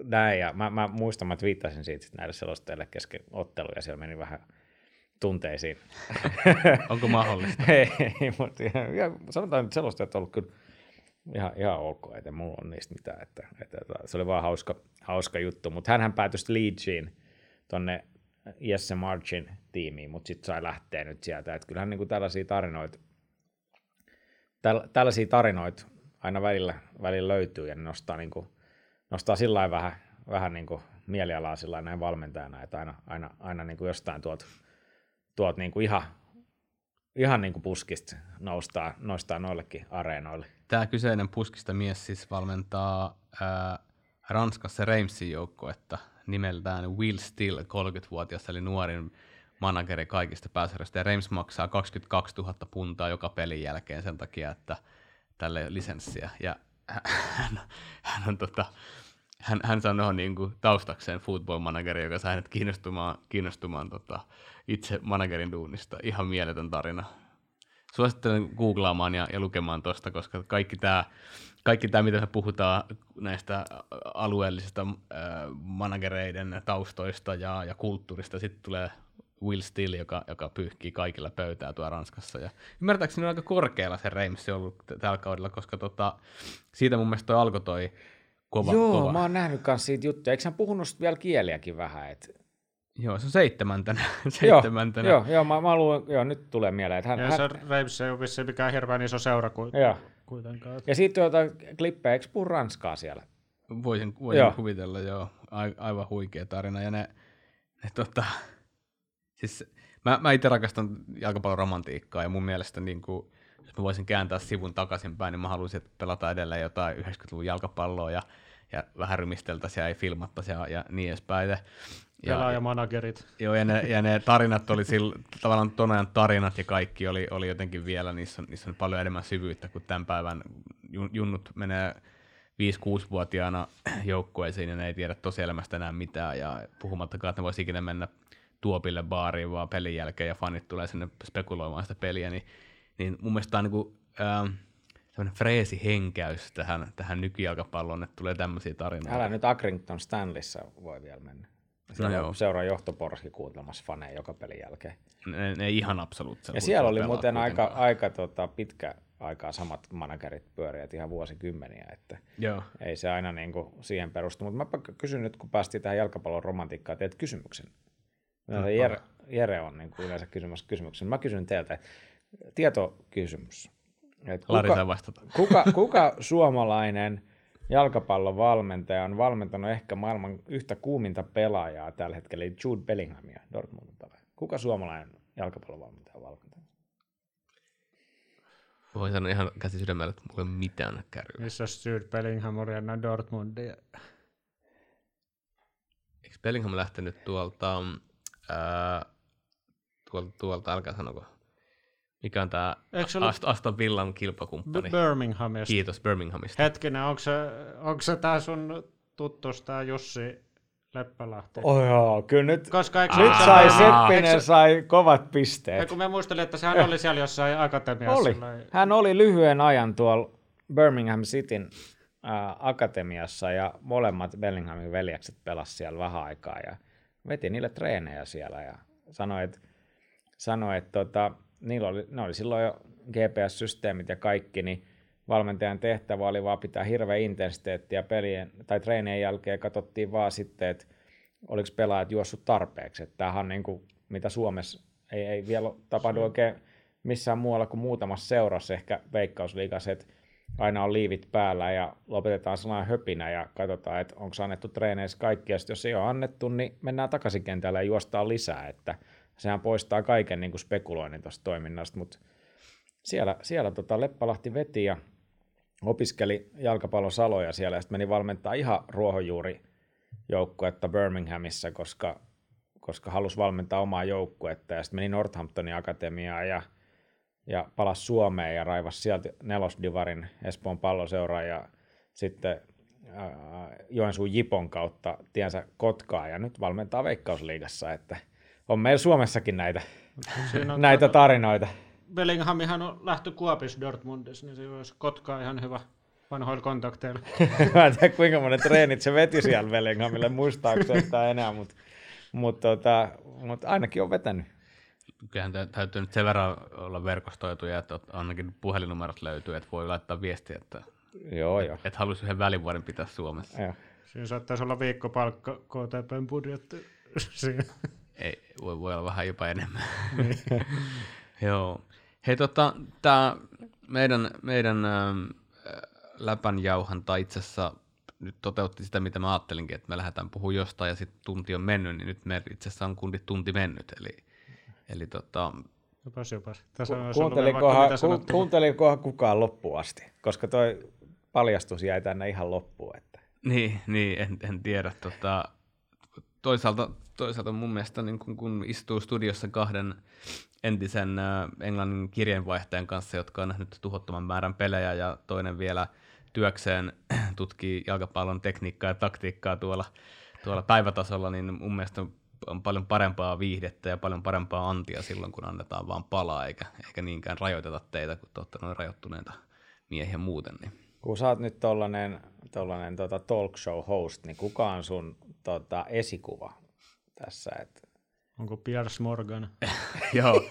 näin, ja mä, mä muistan, mä viittasin siitä näille selostajille kesken otteluja, siellä meni vähän tunteisiin. Onko mahdollista? (laughs) ei, ei, mutta ihan, ihan, sanotaan, että on ollut kyllä ihan, ihan ok, että mulla on niistä mitään, että, että, että se oli vaan hauska, hauska juttu, mutta hänhän päätyi Leedsiin tonne Jesse Marchin tiimiin, mutta sitten sai lähteä nyt sieltä, että kyllähän niin kuin tällaisia tarinoita täl, tällaisia tarinoita aina välillä, välillä löytyy ja ne nostaa, niin kuin, nostaa sillä vähän, vähän niin kuin mielialaa sillä näin valmentajana, että aina, aina, aina niin kuin jostain tuot, tuot niin kuin ihan, ihan niin kuin puskista noustaa, noustaa noillekin areenoille. Tämä kyseinen puskista mies siis valmentaa ää, Ranskassa Reimsin joukkuetta nimeltään Will Still, 30-vuotias, eli nuorin manageri kaikista pääsarjoista, ja Reims maksaa 22 000 puntaa joka pelin jälkeen sen takia, että tälle lisenssiä, ja (laughs) hän, hän on tota, hän, hän sanoo niin kuin taustakseen football manageri, joka sai hänet kiinnostumaan, kiinnostumaan tota, itse managerin duunista. Ihan mieletön tarina. Suosittelen googlaamaan ja, ja lukemaan tuosta, koska kaikki tämä, kaikki tämä, mitä me puhutaan näistä alueellisista äh, managereiden taustoista ja, ja kulttuurista, sitten tulee Will Still, joka, joka pyyhkii kaikilla pöytää tuo Ranskassa. Ja ymmärtääkseni on aika korkealla se Reims ollut tällä kaudella, koska tota, siitä mun mielestä toi alkoi toi kova. Joo, kova. mä oon nähnyt kanssa siitä juttuja. Eikö hän puhunut vielä kieliäkin vähän? Et... Joo, se on seitsemäntänä. seitsemäntänä. (laughs) Joo, joo, joo mä, mä luulen, joo, nyt tulee mieleen. Että hän, ja hän... se Reims ei ole vissiin mikään hirveän iso seura kuin, joo. kuitenkaan. Ja sitten jotain klippejä, eikö puhu ranskaa siellä? Voisin, voisin joo. kuvitella, joo. A, aivan huikea tarina. Ja ne, ne tota, Siis mä, mä itse rakastan jalkapallon romantiikkaa ja mun mielestä niin kuin, jos mä voisin kääntää sivun takaisinpäin, niin mä haluaisin, että pelata edelleen jotain 90-luvun jalkapalloa ja, ja vähän rymisteltäisiin ja ei filmattaisi ja, ja niin edespäin. Ja, Pelaajamanagerit. Joo, ja ne, ja ne tarinat oli sillä, tavallaan ton ajan tarinat ja kaikki oli, oli jotenkin vielä, niissä on, niissä on paljon enemmän syvyyttä kuin tämän päivän junnut menee 5-6-vuotiaana joukkueisiin ja ne ei tiedä tosielämästä enää mitään ja puhumattakaan, että ne voisi ikinä mennä tuopille baariin vaan pelin jälkeen ja fanit tulee sinne spekuloimaan sitä peliä, niin, niin mun mielestä tämä on niin kuin, ää, semmoinen freesihenkäys tähän, tähän nykyjalkapalloon, että tulee tämmöisiä tarinoita. Älä nyt Accrington Stanleyssa voi vielä mennä. Siellä joo. no seuraa johtoporski kuuntelemassa faneja joka pelin jälkeen. Ne, ne ihan absoluuttisesti. Ja siellä oli muuten aika, aika tota, pitkä aikaa samat managerit pyörivät ihan vuosikymmeniä, että Joo. ei se aina niin kuin siihen perustu. Mutta mä kysyn nyt, kun päästiin tähän jalkapallon romantiikkaan, teet kysymyksen. Yleensä Jere, Jere on niin kuin yleensä kysymässä kysymyksen. Mä kysyn teiltä, tietokysymys. Et Lari kuka, saa vastata. kuka, kuka suomalainen jalkapallon valmentaja on valmentanut ehkä maailman yhtä kuuminta pelaajaa tällä hetkellä, eli Jude Bellinghamia, Dortmundin pelaaja. Kuka suomalainen jalkapallon valmentaja on valmentanut? Voin sanoa ihan käsi sydämellä, että mulla ei ole mitään kärryä. Missä Jude Bellingham oli Dortmundia? Eikö Bellingham lähtenyt tuolta, ää, tuolta, tuolta, älkää sanoko, mikä on tämä Eikö Ast- Aston Villan kilpakumppani? Birminghamista? Kiitos Birminghamista. Hetkinen, onko se, onko se tää sun tuttus, tää Jussi Leppälahti? Oh joo, kyllä nyt, Koska eikö nyt se- sai eikö se- Seppinen sai kovat Ja pisteet. kun mä muistelin, että sehän oli siellä jossain akatemiassa. Oli. Hän oli lyhyen ajan tuolla Birmingham Cityn ää, akatemiassa ja molemmat Bellinghamin veljekset pelasivat siellä vähän aikaa ja veti niille treenejä siellä ja sanoi, että, sanoi, että tota, niillä oli, ne oli silloin jo GPS-systeemit ja kaikki, niin valmentajan tehtävä oli vaan pitää hirveä intensiteettiä pelien tai treenien jälkeen. Katsottiin vaan sitten, että oliko pelaajat juossut tarpeeksi. Että tämähän on niin kuin, mitä Suomessa ei, ei vielä tapahdu oikein missään muualla kuin muutamassa seurassa, ehkä veikkausliigassa, että aina on liivit päällä ja lopetetaan sellainen höpinä ja katsotaan, että onko annettu treeneissä kaikki, ja jos ei ole annettu, niin mennään takaisin kentälle ja juostaan lisää, että sehän poistaa kaiken niin kuin spekuloinnin tuosta toiminnasta, mutta siellä, siellä tota Leppälahti veti ja opiskeli jalkapallon saloja siellä ja sitten meni valmentaa ihan ruohonjuuri joukkuetta Birminghamissa, koska, koska halusi valmentaa omaa joukkuetta. Ja sitten meni Northamptonin akatemiaan ja, ja palasi Suomeen ja raivasi sieltä nelosdivarin Espoon palloseuraa ja sitten ää, Joensuun Jipon kautta tiensä Kotkaa. Ja nyt valmentaa Veikkausliigassa, että on meillä Suomessakin näitä, näitä kato- tarinoita. Bellinghamihan on lähtö Kuopis Dortmundissa, niin se olisi Kotkaa ihan hyvä vanhoilla kontakteilla. (laughs) Mä en tiedä kuinka monet treenit se veti siellä Bellinghamille, muistaako se yhtään enää, mutta mut tota, mut ainakin on vetänyt. Kyllähän tä- täytyy nyt sen verran olla verkostoituja, että ainakin puhelinnumerot löytyy, että voi laittaa viestiä, että Joo, joo. et haluaisi yhden välivuoden pitää Suomessa. joo. Siinä saattaisi olla viikkopalkka KTPn budjetti. (laughs) Siinä. Ei, voi, voi olla vähän jopa enemmän. (laughs) Joo. Hei, tota, tämä meidän, meidän ähm, läpänjauhanta itse asiassa nyt toteutti sitä, mitä mä ajattelinkin, että me lähdetään puhumaan jostain ja sitten tunti on mennyt, niin nyt me itse asiassa on kundi tunti mennyt. Eli, eli tota, Jopas, jopas. Tässä vaikka Kuuntelikohan, mitä ku, kuuntelikohan kukaan loppuun asti, koska toi paljastus jäi tänne ihan loppuun. Että. niin, niin en, en tiedä. Tota, toisaalta, toisaalta mun mielestä niin kun, kun istuu studiossa kahden entisen englannin kirjeenvaihtajan kanssa, jotka on nähnyt tuhottoman määrän pelejä ja toinen vielä työkseen (clears throat) tutkii jalkapallon tekniikkaa ja taktiikkaa tuolla, tuolla päivätasolla, niin mun mielestä on paljon parempaa viihdettä ja paljon parempaa antia silloin, kun annetaan vaan palaa, eikä, eikä niinkään rajoiteta teitä, kun te olette noin rajoittuneita miehiä muuten. Niin. Kun sä oot nyt tollanen, tollanen tota talk show host, niin kuka on sun tota, esikuva tässä? Et, Onko Piers Morgan? (laughs) Joo.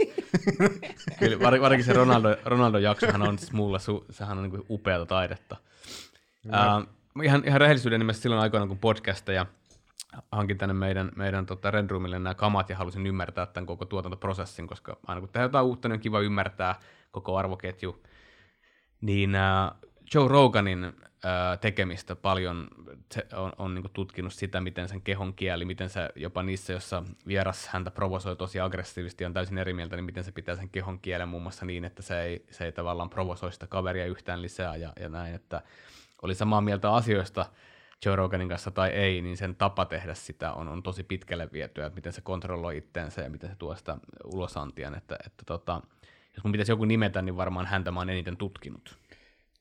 Kyllä, var, varsinkin se Ronaldo, Ronaldo-jaksohan on siis mulla, su, sehän on niin upeata taidetta. Ää, ihan, ihan rehellisyyden nimessä silloin aikoina, kun podcasteja hankin tänne meidän, meidän tota Rendroomille nämä kamat ja halusin ymmärtää tämän koko tuotantoprosessin, koska aina kun tehdään jotain uutta, niin on kiva ymmärtää koko arvoketju. Niin äh, Joe Roganin tekemistä paljon se on, on niin tutkinut sitä, miten sen kehon kieli, miten se jopa niissä, jossa vieras häntä provosoi tosi aggressiivisesti, on täysin eri mieltä, niin miten se pitää sen kehon kielen muun muassa niin, että se ei, se ei tavallaan provosoi sitä kaveria yhtään lisää ja, ja näin, että oli samaa mieltä asioista Joe Roganin kanssa tai ei, niin sen tapa tehdä sitä on, on tosi pitkälle vietyä, että miten se kontrolloi itteensä ja miten se tuo sitä ulosantian, että, että tota, jos mun pitäisi joku nimetä, niin varmaan häntä mä oon eniten tutkinut.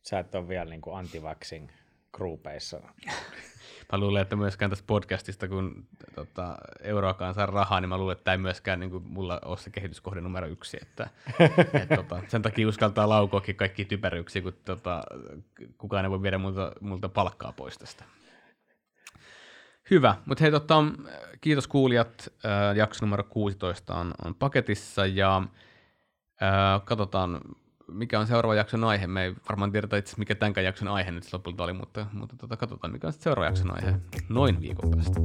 Sä et ole vielä niin anti-vaxing groupeissa. mä luulen, että myöskään tästä podcastista, kun tota, euroakaan saa rahaa, niin mä luulen, että tämä ei myöskään niin kuin, mulla ole se kehityskohde numero yksi. Että, (laughs) et, tota, sen takia uskaltaa laukoakin kaikki typeryksiä, kun tota, kukaan ei voi viedä multa, multa palkkaa pois tästä. Hyvä, mutta hei, tota, kiitos kuulijat. Äh, jakso numero 16 on, on paketissa ja äh, katsotaan, mikä on seuraava jakson aihe. Me ei varmaan tiedetä itse mikä tämän jakson aihe nyt lopulta oli, mutta, mutta tota, katsotaan, mikä on seuraava jakson aihe noin viikon päästä.